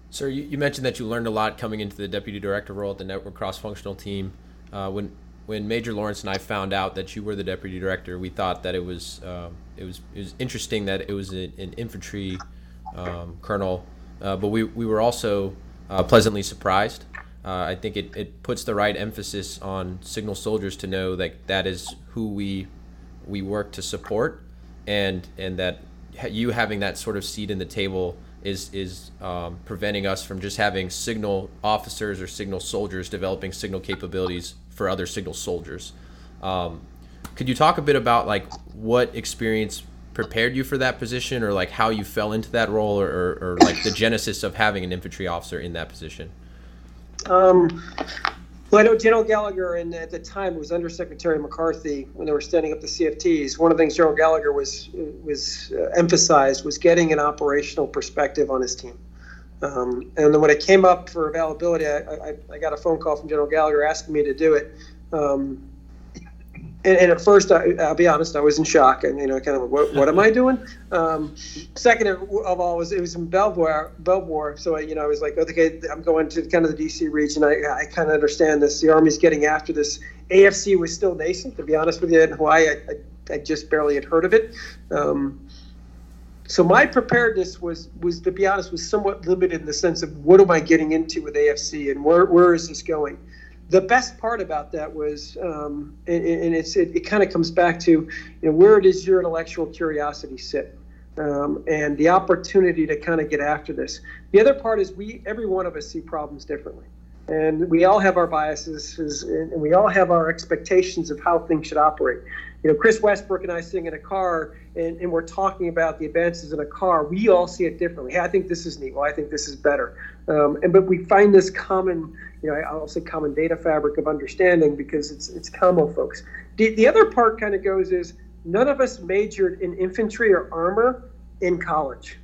Sir, you, you, mentioned that you learned a lot coming into the deputy director role at the network cross-functional team. Uh, when when Major Lawrence and I found out that you were the deputy director, we thought that it was uh, it was it was interesting that it was an, an infantry um, colonel, uh, but we we were also uh, pleasantly surprised. Uh, I think it, it puts the right emphasis on signal soldiers to know that that is who we we work to support, and and that you having that sort of seat in the table is is um, preventing us from just having signal officers or signal soldiers developing signal capabilities for other signal soldiers. Um, could you talk a bit about like what experience prepared you for that position, or like how you fell into that role, or, or, or like the genesis of having an infantry officer in that position? Um, well, I know General Gallagher, and at the time it was Undersecretary McCarthy when they were standing up the CFTs. One of the things General Gallagher was was uh, emphasized was getting an operational perspective on his team. Um, and then when it came up for availability, I, I, I, got a phone call from General Gallagher asking me to do it. Um, and, and, at first, I, will be honest, I was in shock, and you know, kind of, what, what am I doing? Um, second of, of, all was it was in Belvoir, Belvoir. So I, you know, I was like, okay, I'm going to kind of the DC region. I, I kind of understand this. The Army's getting after this. AFC was still nascent, to be honest with you. In Hawaii, I, I, just barely had heard of it. Um, so my preparedness was was to be honest was somewhat limited in the sense of what am I getting into with AFC and where where is this going the best part about that was, um, and, and, it's it, it kind of comes back to, you know, where does your intellectual curiosity sit, um, and the opportunity to kind of get after this. The other part is we, every one of us, see problems differently, and we all have our biases, and we all have our expectations of how things should operate. You know, Chris Westbrook and I sitting in a car, and, and we're talking about the advances in a car. We all see it differently. Hey, I think this is neat. Well, I think this is better. Um, and but we find this common you know, I'll say common data fabric of understanding because it's it's combo folks. The, the other part kind of goes is none of us majored in infantry or armor in college.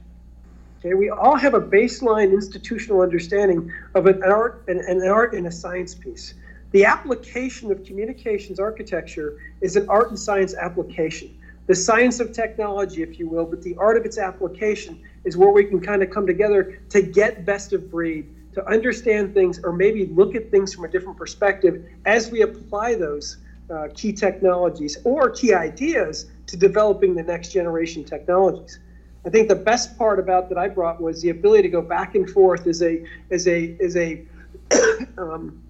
Okay, we all have a baseline institutional understanding of an art and an art and a science piece. The application of communications architecture is an art and science application. The science of technology, if you will, but the art of its application is where we can kind of come together to get best of breed to understand things or maybe look at things from a different perspective as we apply those uh, key technologies or key ideas to developing the next generation technologies. I think the best part about that I brought was the ability to go back and forth as a as a as a um,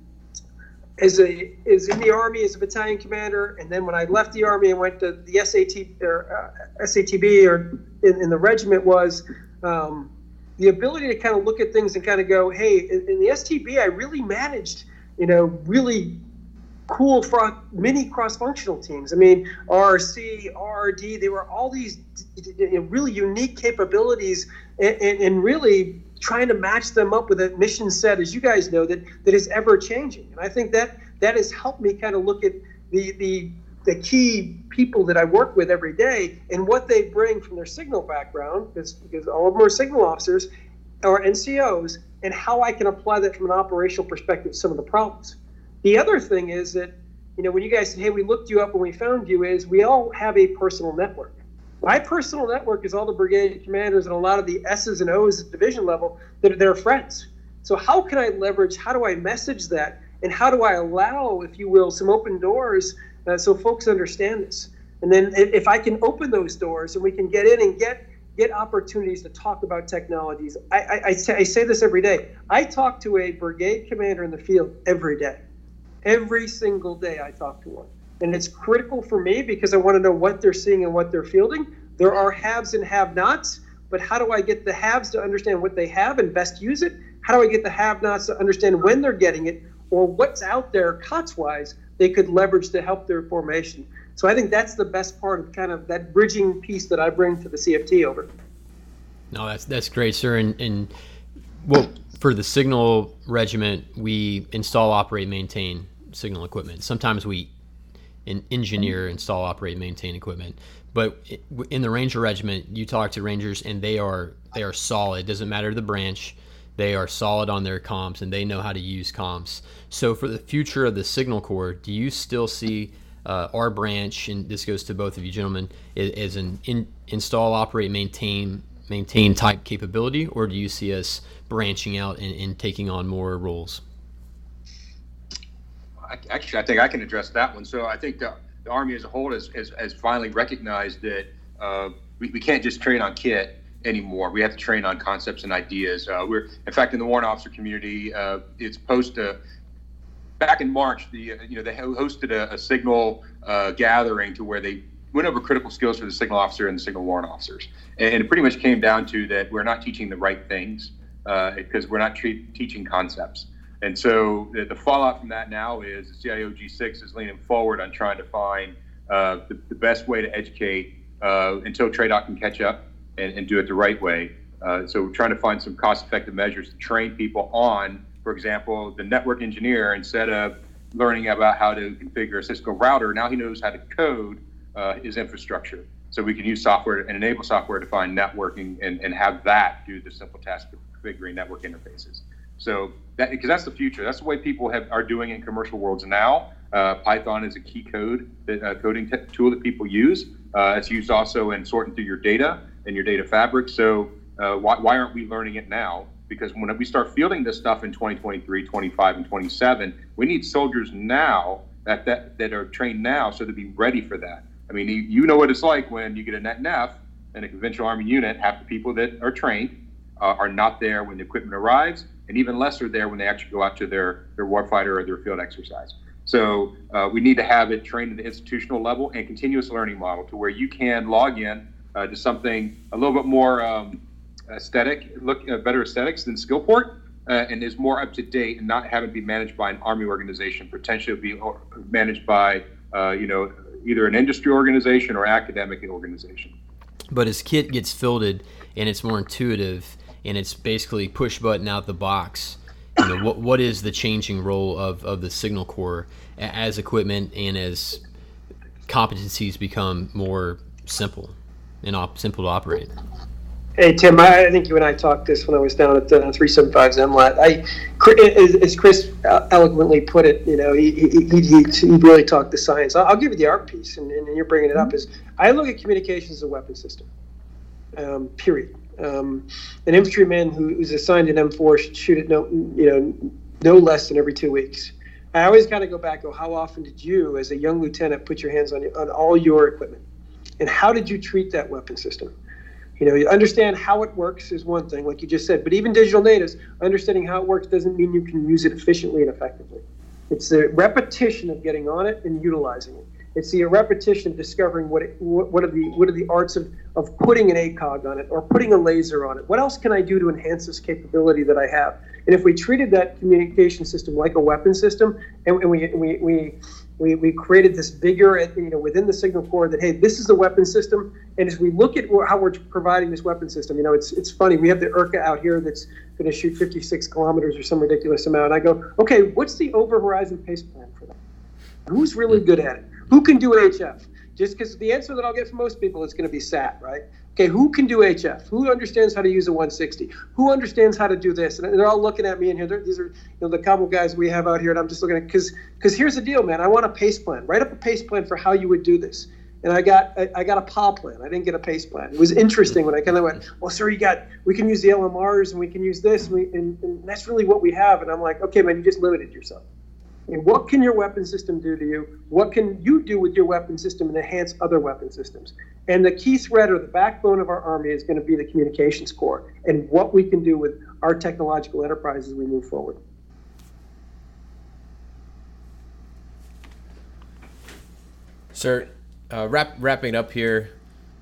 as a is in the army as a battalion commander, and then when I left the army and went to the SAT or uh, SATB or in, in, the regiment was um, the ability to kind of look at things and kind of go, hey, in, in the STB, I really managed, you know, really cool fro- mini cross-functional teams. I mean, RC, RD, they were all these really unique capabilities, and, and, and, really trying to match them up with a mission set, as you guys know, that that is ever changing. And I think that that has helped me kind of look at the the the key people that I work with every day and what they bring from their signal background, because, because all of them are signal officers or NCOs, and how I can apply that from an operational perspective to some of the problems. The other thing is that, you know, when you guys said, hey, we looked you up and we found you, is we all have a personal network. My personal network is all the brigade commanders and a lot of the S's and O's at division level that are their friends. So how can I leverage, how do I message that, and how do I allow, if you will, some open doors uh, so folks understand this. And then if I can open those doors and we can get in and get get opportunities to talk about technologies. I, I, I, say, I say this every day. I talk to a brigade commander in the field every day. Every single day I talk to one. And it's critical for me because I want to know what they're seeing and what they're fielding. There are haves and have nots, but how do I get the haves to understand what they have and best use it? How do I get the have nots to understand when they're getting it or what's out there COTS wise they could leverage to help their formation. So I think that's the best part of kind of that bridging piece that I bring to the CFT over. No, that's that's great, sir. And, and well, for the signal regiment, we install, operate, maintain signal equipment. Sometimes we engineer, install, operate, maintain equipment. But in the Ranger Regiment, you talk to Rangers, and they are they are solid. Doesn't matter the branch they are solid on their comms and they know how to use comms. So, for the future of the Signal Corps, do you still see uh, our branch, and this goes to both of you gentlemen, as an in, install, operate, maintain maintain type capability, or do you see us branching out and, and taking on more roles? Actually, I think I can address that one. So I think the, the Army as a whole has, has, has finally recognized that uh, we, we can't just train on kit anymore. We have to train on concepts and ideas. Uh, we're, in fact, in the warrant officer community, uh, it's post uh, back in March. The uh, you know they hosted a, a signal uh, gathering to where they went over critical skills for the signal officer and the signal warrant officers, and it pretty much came down to that we're not teaching the right things because uh, we're not teaching concepts. And so the, the, fallout from that now is the CIO G6 is leaning forward on trying to find the, the, best way to educate until TRADOC can catch up and, and do it the right way. Uh, so we're trying to find some cost-effective measures to train people on, for example, the network engineer instead of learning about how to configure a Cisco router, now he knows how to code uh, his infrastructure. So we can use software and enable software to find networking and, and have that do the simple task of configuring network interfaces. So that because that's the future. That's the way people have, are doing in commercial worlds now. Uh, Python is a key code that uh, coding tool that people use. Uh, it's used also in sorting through your data and your data fabric. So uh, why, why aren't we learning it now? Because when we start fielding this stuff in 2023, 25, and 27, we need soldiers now that, that, that are trained now so to be ready for that. I mean, you, you know what it's like when you get a net NEF in a conventional Army unit, half the people that are trained uh, are not there when the equipment arrives, and even less are there when they actually go out to their, their warfighter or their field exercise. So uh, we need to have it trained at the institutional level and continuous learning model to where you can log in uh, to something a little bit more um, aesthetic, look uh, better aesthetics than Skillport, uh, and is more up to date and not having to be managed by an army organization, potentially be managed by uh, you know either an industry organization or academic organization. But as kit gets fielded and it's more intuitive and it's basically push button out the box. You know, what what is the changing role of, of the signal corps as equipment and as competencies become more simple and op- simple to operate? Hey Tim, I, I think you and I talked this when I was down at the 375's MLAT. I, as Chris eloquently put it, you know, he, he, he, he really talked the science. I'll, give you the art piece, and, and, you're bringing it up. Is I look at communications as a weapon system. Um, period. Um, an infantryman who, who is assigned an M4 should shoot it no, you know, no less than every two weeks. I always kind of go back. Oh, how often did you, as a young lieutenant, put your hands on on all your equipment, and how did you treat that weapon system? You know, you understand how it works is one thing, like you just said, but even digital natives, understanding how it works doesn't mean you can use it efficiently and effectively. It's the repetition of getting on it and utilizing it. It's the repetition of discovering what, it, what, are the what are the arts of, of putting an ACOG on it or putting a laser on it. What else can I do to enhance this capability that I have? And if we treated that communication system like a weapon system, and, and we, we, we we, we created this bigger, you know, within the signal corps that hey, this is a weapon system. And as we look at how we're providing this weapon system, you know, it's it's funny. We have the ERCA out here that's going to shoot 56 kilometers or some ridiculous amount. And I go, okay, what's the over horizon pace plan for that? Who's really good at it? Who can do HF? Just because the answer that I'll get from most people is going to be SAT, right? Okay, who can do HF? Who understands how to use a 160? Who understands how to do this? And they're all looking at me, in here these are you know the couple guys we have out here, and I'm just looking at because because here's the deal, man. I want a pace plan. Write up a pace plan for how you would do this. And I got I, I got a POW plan. I didn't get a pace plan. It was interesting when I kind of went, well, sir, you got we can use the LMRs and we can use this, and, we, and, and that's really what we have. And I'm like, okay, man, you just limited yourself. And what can your weapon system do to you? What can you do with your weapon system and enhance other weapon systems? And the key thread or the backbone of our army is going to be the communications core and what we can do with our technological enterprise as we move forward. Sir, uh, wrap, wrapping up here,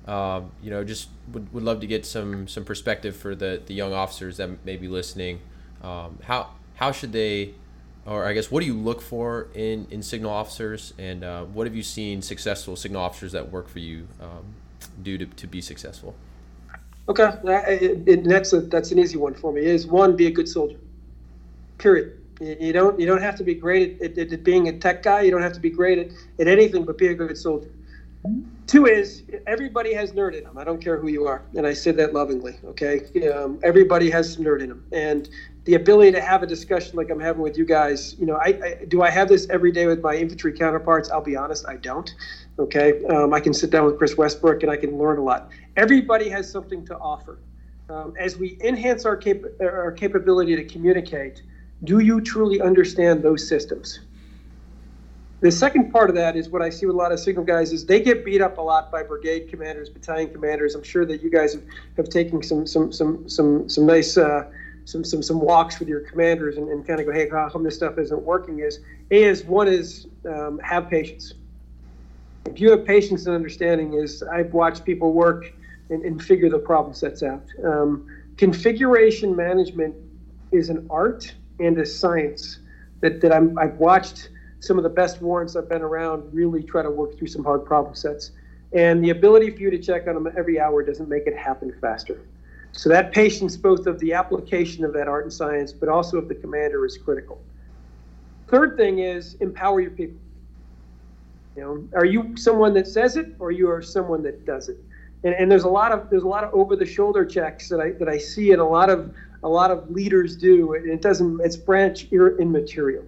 uh, you know, just would, would love to get some some perspective for the, the young officers that may be listening. Um, how how should they or I guess what do you look for in, in signal officers, and uh, what have you seen successful signal officers that work for you um, do to, to be successful? Okay, uh, that's a, that's an easy one for me. Is one be a good soldier. Period. You don't you don't have to be great at, at, at being a tech guy. You don't have to be great at, at anything, but be a good soldier. Two is everybody has nerd in them. I don't care who you are, and I say that lovingly. Okay, um, everybody has some nerd in them, and the ability to have a discussion like I'm having with you guys. You know, I, I do I have this every day with my infantry counterparts. I'll be honest, I don't. Okay, um, I can sit down with Chris Westbrook and I can learn a lot. Everybody has something to offer. um, as we enhance our, cap- our capability to communicate, do you truly understand those systems? The second part of that is what I see with a lot of signal guys is they get beat up a lot by brigade commanders, battalion commanders. I'm sure that you guys have, have taken some some some some some nice uh, some some some walks with your commanders and, and kind of go, hey, how come this stuff isn't working? Is is one is um, have patience. If you have patience and understanding, is I've watched people work and, and figure the problem sets out. Um, configuration management is an art and a science that, that I'm, I've watched some of the best warrants I've been around really try to work through some hard problem sets. And the ability for you to check on them every hour doesn't make it happen faster. So that patience, both of the application of that art and science, but also of the commander, is critical. Third thing is empower your people. You know, are you someone that says it, or you are someone that does it? And, and there's a lot of there's a lot of over-the-shoulder checks that I that I see, and a lot of a lot of leaders do. And it doesn't. It's branch immaterial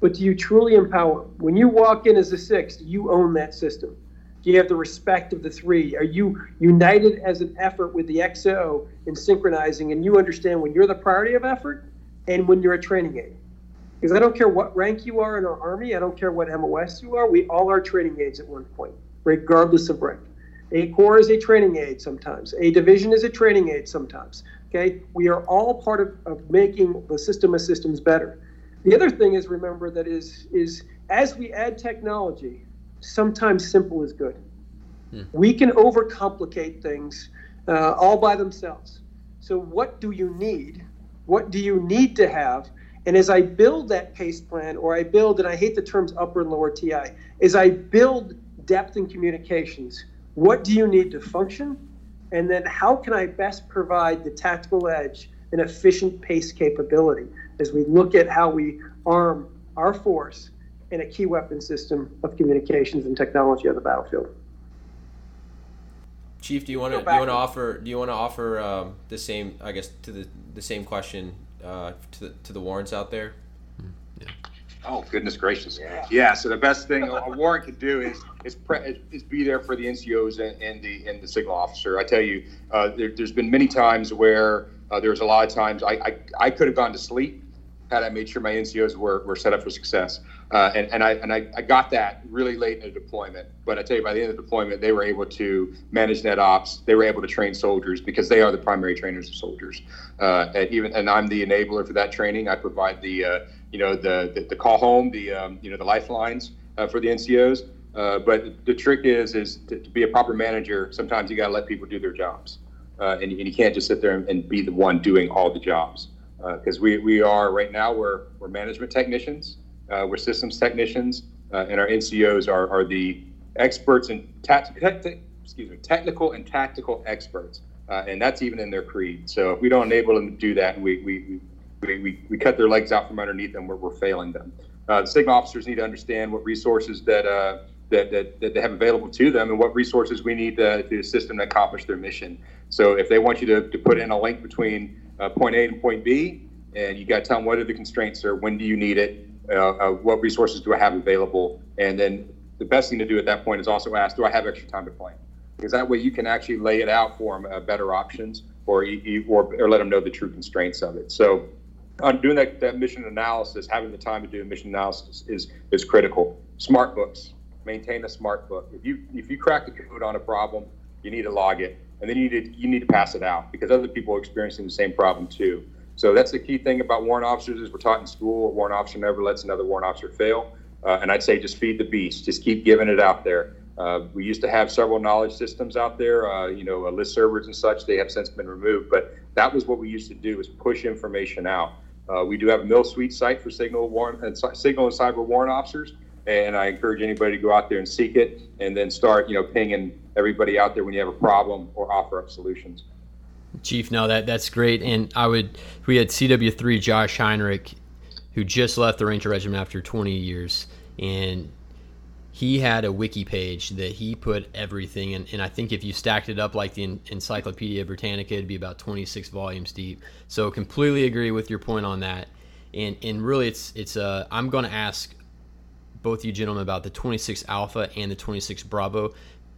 but do you truly empower? When you walk in as a six, you own that system? Do you have the respect of the three? Are you united as an effort with the XO in synchronizing and you understand when you're the priority of effort and when you're a training aid? Because I don't care what rank you are in our Army, I don't care what MOS you are, we all are training aids at one point, regardless of rank. A corps is a training aid sometimes. A division is a training aid sometimes. Okay? We are all part of, of making the system of systems better. The other thing is remember that is is as we add technology, sometimes simple is good. Hmm. We can overcomplicate things uh, all by themselves. So what do you need? What do you need to have? And as I build that PACE plan, or I build, and I hate the terms upper and lower TI, as I build depth in communications, what do you need to function? And then how can I best provide the tactical edge and efficient PACE capability? as we look at how we arm our force in a key weapon system of communications and technology on the battlefield. Chief, do you want to do you want to offer do you want to offer um, the same I guess to the the same question uh, to the to the warrants out there? Yeah. Oh goodness gracious! Yeah. yeah. So the best thing a warrant can do is is, pre- is be there for the NCOs and, and, the and the signal officer. I tell you, uh, there, has been many times where uh, there's a lot of times I, I, I could have gone to sleep had I made sure my NCOs were, were set up for success. Uh, and, and, I, and I, I got that really late in the deployment. But I tell you, by the end of the deployment, they were able to manage net ops. They were able to train soldiers because they are the primary trainers of soldiers. Uh, and even and I'm the enabler for that training. I provide the uh, you know the, the, the call home, the um, you know the lifelines uh, for the NCOs. Uh, but the trick is is to, to, be a proper manager. Sometimes you got to let people do their jobs, uh, and, and you can't just sit there and, and be the one doing all the jobs because uh, we, we are right now we're, we're management technicians, uh, we're systems technicians, uh, and our NCOs are, are the experts in tact, excuse me, technical and tactical experts, uh, and that's even in their creed. So if we don't enable them to do that, we we, we, we, we cut their legs out from underneath them, we're, we're failing them. Uh, the signal officers need to understand what resources that uh, that, that, that, they have available to them and what resources we need to, to assist them to accomplish their mission. So if they want you to, to put in a link between uh, point A and point B, and you got to tell them what are the constraints are, when do you need it, uh, uh, what resources do I have available, and then the best thing to do at that point is also ask, do I have extra time to plan? Because that way you can actually lay it out for them uh, better options, or, or or let them know the true constraints of it. So on doing that, that mission analysis, having the time to do a mission analysis is is critical. Smart books, maintain a smart book. If you if you crack the code on a problem, you need to log it, and then you need to, you need to pass it out because other people are experiencing the same problem too. So that's the key thing about warrant officers is we're taught in school a warrant officer never lets another warrant officer fail. Uh, and I'd say just feed the beast, just keep giving it out there. Uh, we used to have several knowledge systems out there, uh, you know, list servers and such. They have since been removed, but that was what we used to do: is push information out. Uh, we do have a MilSuite site for signal warrant and signal and cyber warrant officers and I encourage anybody to go out there and seek it, and then start, you know, pinging everybody out there when you have a problem or offer up solutions. Chief, no, that that's great, and I would. We had CW three Josh Heinrich, who just left the Ranger Regiment after 20 years, and he had a wiki page that he put everything in, and I think if you stacked it up like the Encyclopedia Britannica, it'd be about 26 volumes deep. So completely agree with your point on that, and and really, it's it's uh, I'm going to ask both you gentlemen about the 26 Alpha and the 26 Bravo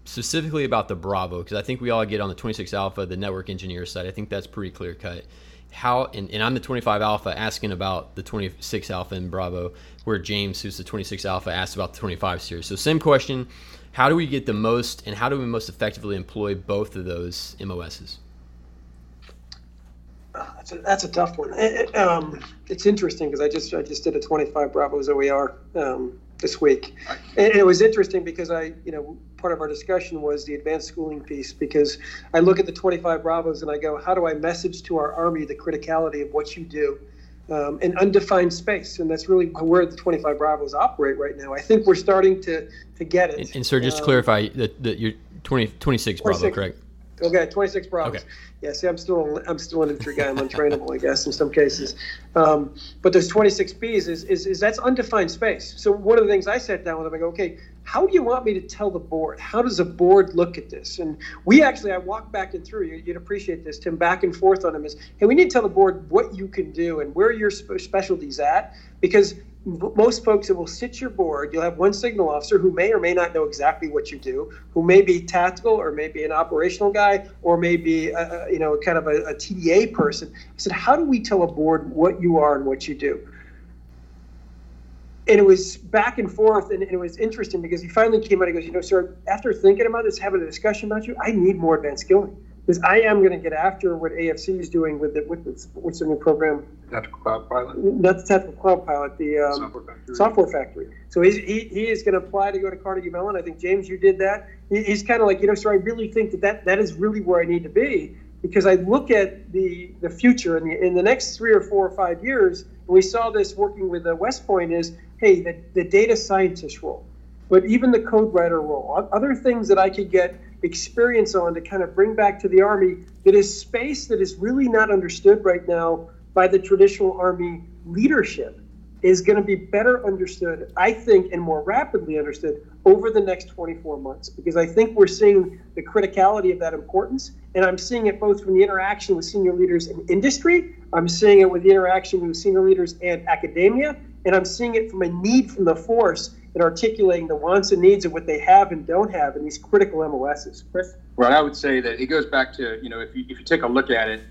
specifically about the Bravo, because I think we all get on the 26 Alpha, the network engineer side. I think that's pretty clear cut. How and, and I'm the 25 Alpha asking about the 26 Alpha and Bravo, where James, who's the 26 Alpha, asked about the 25 series. So same question: How do we get the most, and how do we most effectively employ both of those MOSs? That's a, that's a tough one. It, it, um, it's interesting because I just I just did a 25 Bravos OER um, this week, and it was interesting because I you know part of our discussion was the advanced schooling piece because I look at the 25 Bravos and I go, how do I message to our Army the criticality of what you do? Um, an undefined space, and that's really where the 25 Bravos operate right now. I think we're starting to to get it. And, and sir, just to um, clarify, that, that you're 20, 26 Bravo, correct? Okay, 26 Bravos. Okay. Yeah, see, I'm still I'm still an infantry guy. I'm untrainable, I guess, in some cases. Um, but those 26 Bs is, is is that's undefined space. So one of the things I sat down with them, I go, okay, how do you want me to tell the board? How does a board look at this? And we actually, I walked back and through. You'd appreciate this, Tim. Back and forth on them is, hey, we need to tell the board what you can do and where your specialties at, because most folks that will sit your board, you'll have one signal officer who may or may not know exactly what you do, who may be tactical or maybe an operational guy or maybe a, uh, uh, you know kind of a, a TDA person. I said, how do we tell a board what you are and what you do? And it was back and forth, and, and it was interesting because he finally came out. He goes, you know, sir, after thinking about this, having a discussion about you, I need more advanced skilling because I am going to get after what AFC is doing with it. With its, what's the new program? Tactical Cloud Pilot. Not the Tactical Cloud Pilot. The um, software, factory. software Factory. So he's, he he is going to apply to go to Carnegie Mellon. I think James, you did that. He, he's kind of like you know, so I really think that, that that is really where I need to be because I look at the the future in the in the next three or four or five years. And we saw this working with the West Point is hey the, the data scientist role, but even the code writer role, other things that I could get experience on to kind of bring back to the Army that is space that is really not understood right now by the traditional Army leadership is going to be better understood, I think, and more rapidly understood over the next 24 months because I think we're seeing the criticality of that importance. And I'm seeing it both from the interaction with senior leaders in industry, I'm seeing it with the interaction with senior leaders and academia, and I'm seeing it from a need from the force and articulating the wants and needs of what they have and don't have in these critical MOSs. Chris? Well, I would say that it goes back to, you know, if you, if you take a look at it,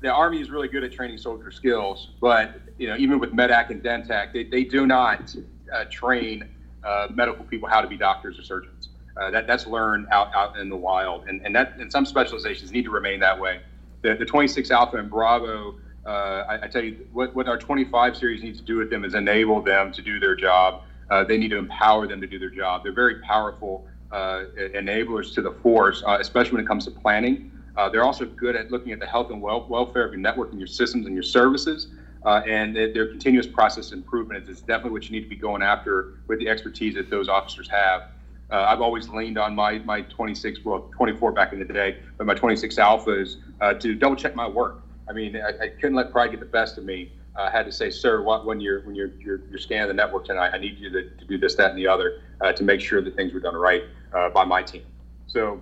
the Army is really good at training soldier skills, but, you know, even with MEDDAC and DENTAC, they, they do not uh, train uh, medical people how to be doctors or surgeons. Uh, that, that's learned out, out in the wild, and, and that and some specializations need to remain that way. The, the 26 Alpha and Bravo, uh, I, I tell you, what, what our 25 series needs to do with them is enable them to do their job uh, they need to empower them to do their job. They're very powerful uh, enablers to the force, uh, especially when it comes to planning. Uh, they're also good at looking at the health and wel- welfare of your network and your systems and your services. Uh, and their continuous process improvement is definitely what you need to be going after with the expertise that those officers have. Uh, I've always leaned on my, my 26, well, 24 back in the day, but my 26 alphas to double check my work. I mean, I, I couldn't let pride get the best of me uh, had to say, sir, what, when you're when you're, you're, you're scanning the network tonight, I need you to, to do this, that, and the other uh, to make sure that things were done right uh, by my team. So,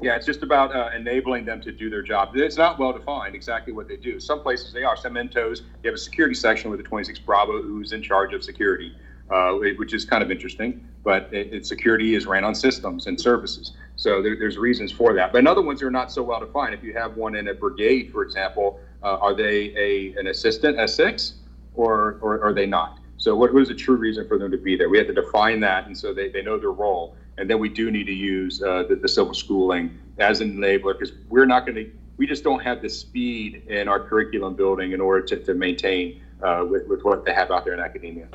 yeah, it's just about uh, enabling them to do their job. It's not well defined exactly what they do. Some places they are. Some Mentos, you have a security section with the 26 Bravo who's in charge of security, uh, which is kind of interesting. But it, it, security is ran on systems and services. So there, there's reasons for that. But another ones are not so well defined. If you have one in a brigade, for example, uh, are they a an assistant S6 or, or are they not? So what was the true reason for them to be there? We have to define that, and so they, they know their role. And then we do need to use uh, the, the civil schooling as an enabler because we're not going to, we just don't have the speed in our curriculum building in order to, to maintain uh, with, with what they have out there in academia.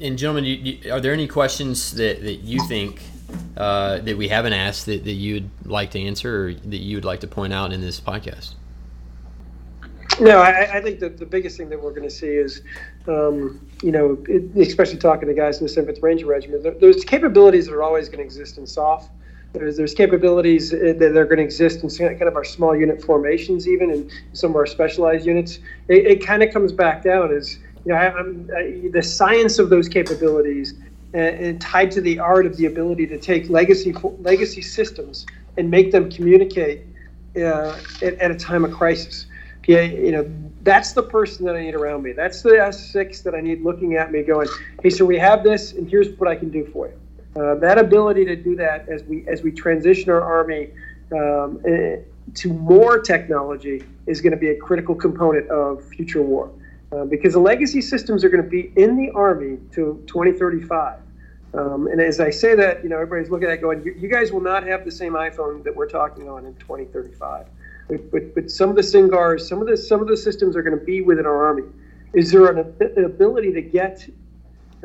And gentlemen, you, you, are there any questions that, that you think uh, that we haven't asked that, that you'd like to answer or that you would like to point out in this podcast? No, I, I think the biggest thing that we're going to see is, um, you know, it, especially talking to guys in the 7th Ranger Regiment, there, there's capabilities that are always going to exist in SOF. There's, there's capabilities that are going to exist in kind of our small unit formations, even in some of our specialized units. It, it kind of comes back down as, you know, I, I, the science of those capabilities and, and, tied to the art of the ability to take legacy legacy systems and make them communicate uh, at, at a time of crisis Yeah, you know, that's the person that I need around me. That's the S6 that I need looking at me going, hey, so we have this, and here's what I can do for you. Uh, that ability to do that as we as we transition our army um, eh, to more technology is going to be a critical component of future war. Uh, because the legacy systems are going to be in the Army to 2035. Um, and as I say that, you know, everybody's looking at going, you, you, guys will not have the same iPhone that we're talking on in 2035. But, but, but some of the SINCGARS, some of the some of the systems are going to be within our Army. Is there an, an ability to get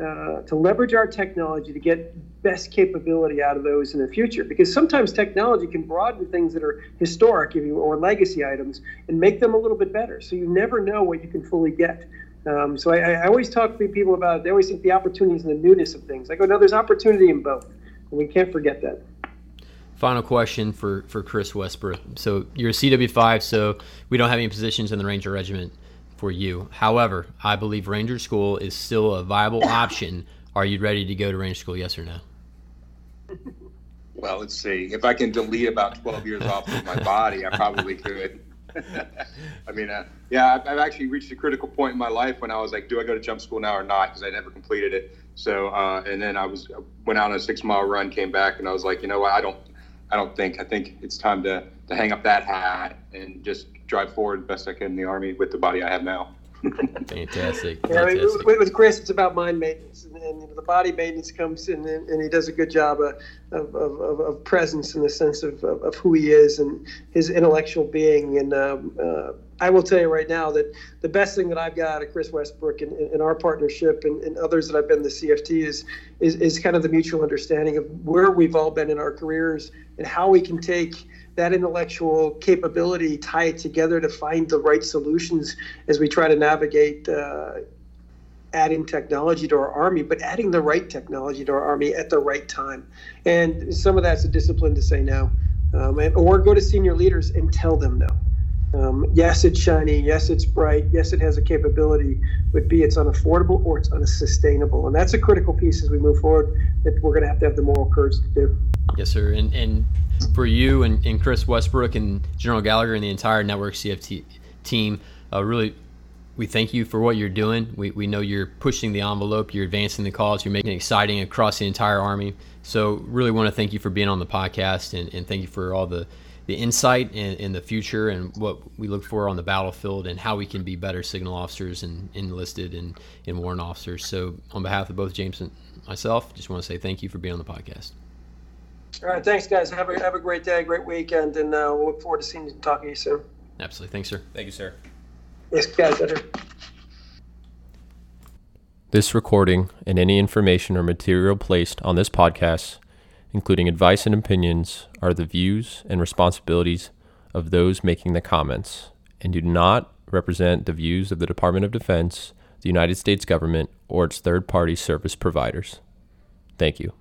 uh, to leverage our technology to get best capability out of those in the future. Because sometimes technology can broaden things that are historic or legacy items and make them a little bit better. So you never know what you can fully get. Um, so I, I, always talk to people about they always think the opportunities and the newness of things. I go no there's opportunity in both. And we can't forget that. Final question for, for Chris Westbrook. So you're a CW5, so we don't have any positions in the Ranger Regiment for you. However, I believe Ranger School is still a viable option. Are you ready to go to Ranger School? Yes or no? Well, let's see. If I can delete about 12 years off of my body, I probably could. I mean, uh, yeah, I've, I've, actually reached a critical point in my life when I was like, do I go to jump school now or not? Because I never completed it. So, uh, and then I was went out on a six mile run, came back, and I was like, you know what? I don't, I don't think. I think it's time to to hang up that hat and just drive forward the best I can in the army with the body I have now. Fantastic. Yeah, I mean, with, with, Chris, it's about mind maintenance, and, and the body maintenance comes in, and, and he does a good job of, of, of, of, presence in the sense of, of, who he is and his intellectual being. And um, uh, I will tell you right now that the best thing that I've got out of Chris Westbrook and, and our partnership and, and, others that I've been the CFT is, is is kind of the mutual understanding of where we've all been in our careers and how we can take that intellectual capability, tie it together to find the right solutions as we try to navigate uh, adding technology to our army, but adding the right technology to our army at the right time. And some of that's a discipline to say no, um, and, or go to senior leaders and tell them no. Um, yes, it's shiny. Yes, it's bright. Yes, it has a capability. But B, it's unaffordable or it's unsustainable. And that's a critical piece as we move forward that we're going to have to have the moral courage to do. Yes, sir. And, and for you and, and Chris Westbrook and General Gallagher and the entire Network CFT team, uh, really, we thank you for what you're doing. We, we know you're pushing the envelope, you're advancing the cause, you're making it exciting across the entire Army. So, really want to thank you for being on the podcast and, and thank you for all the the insight in, in, the future and what we look for on the battlefield and how we can be better signal officers and enlisted and, and warrant officers. So, on behalf of both James and myself, just want to say thank you for being on the podcast. All right, thanks, guys. Have a have a great day, great weekend, and uh, we'll look forward to seeing you and talking to you soon. Absolutely, thanks, sir. Thank you, sir. Yes, guys. Better. This recording and any information or material placed on this podcast including advice and opinions, are the views and responsibilities of those making the comments and do not represent the views of the Department of Defense, the United States government, or its third party service providers. Thank you.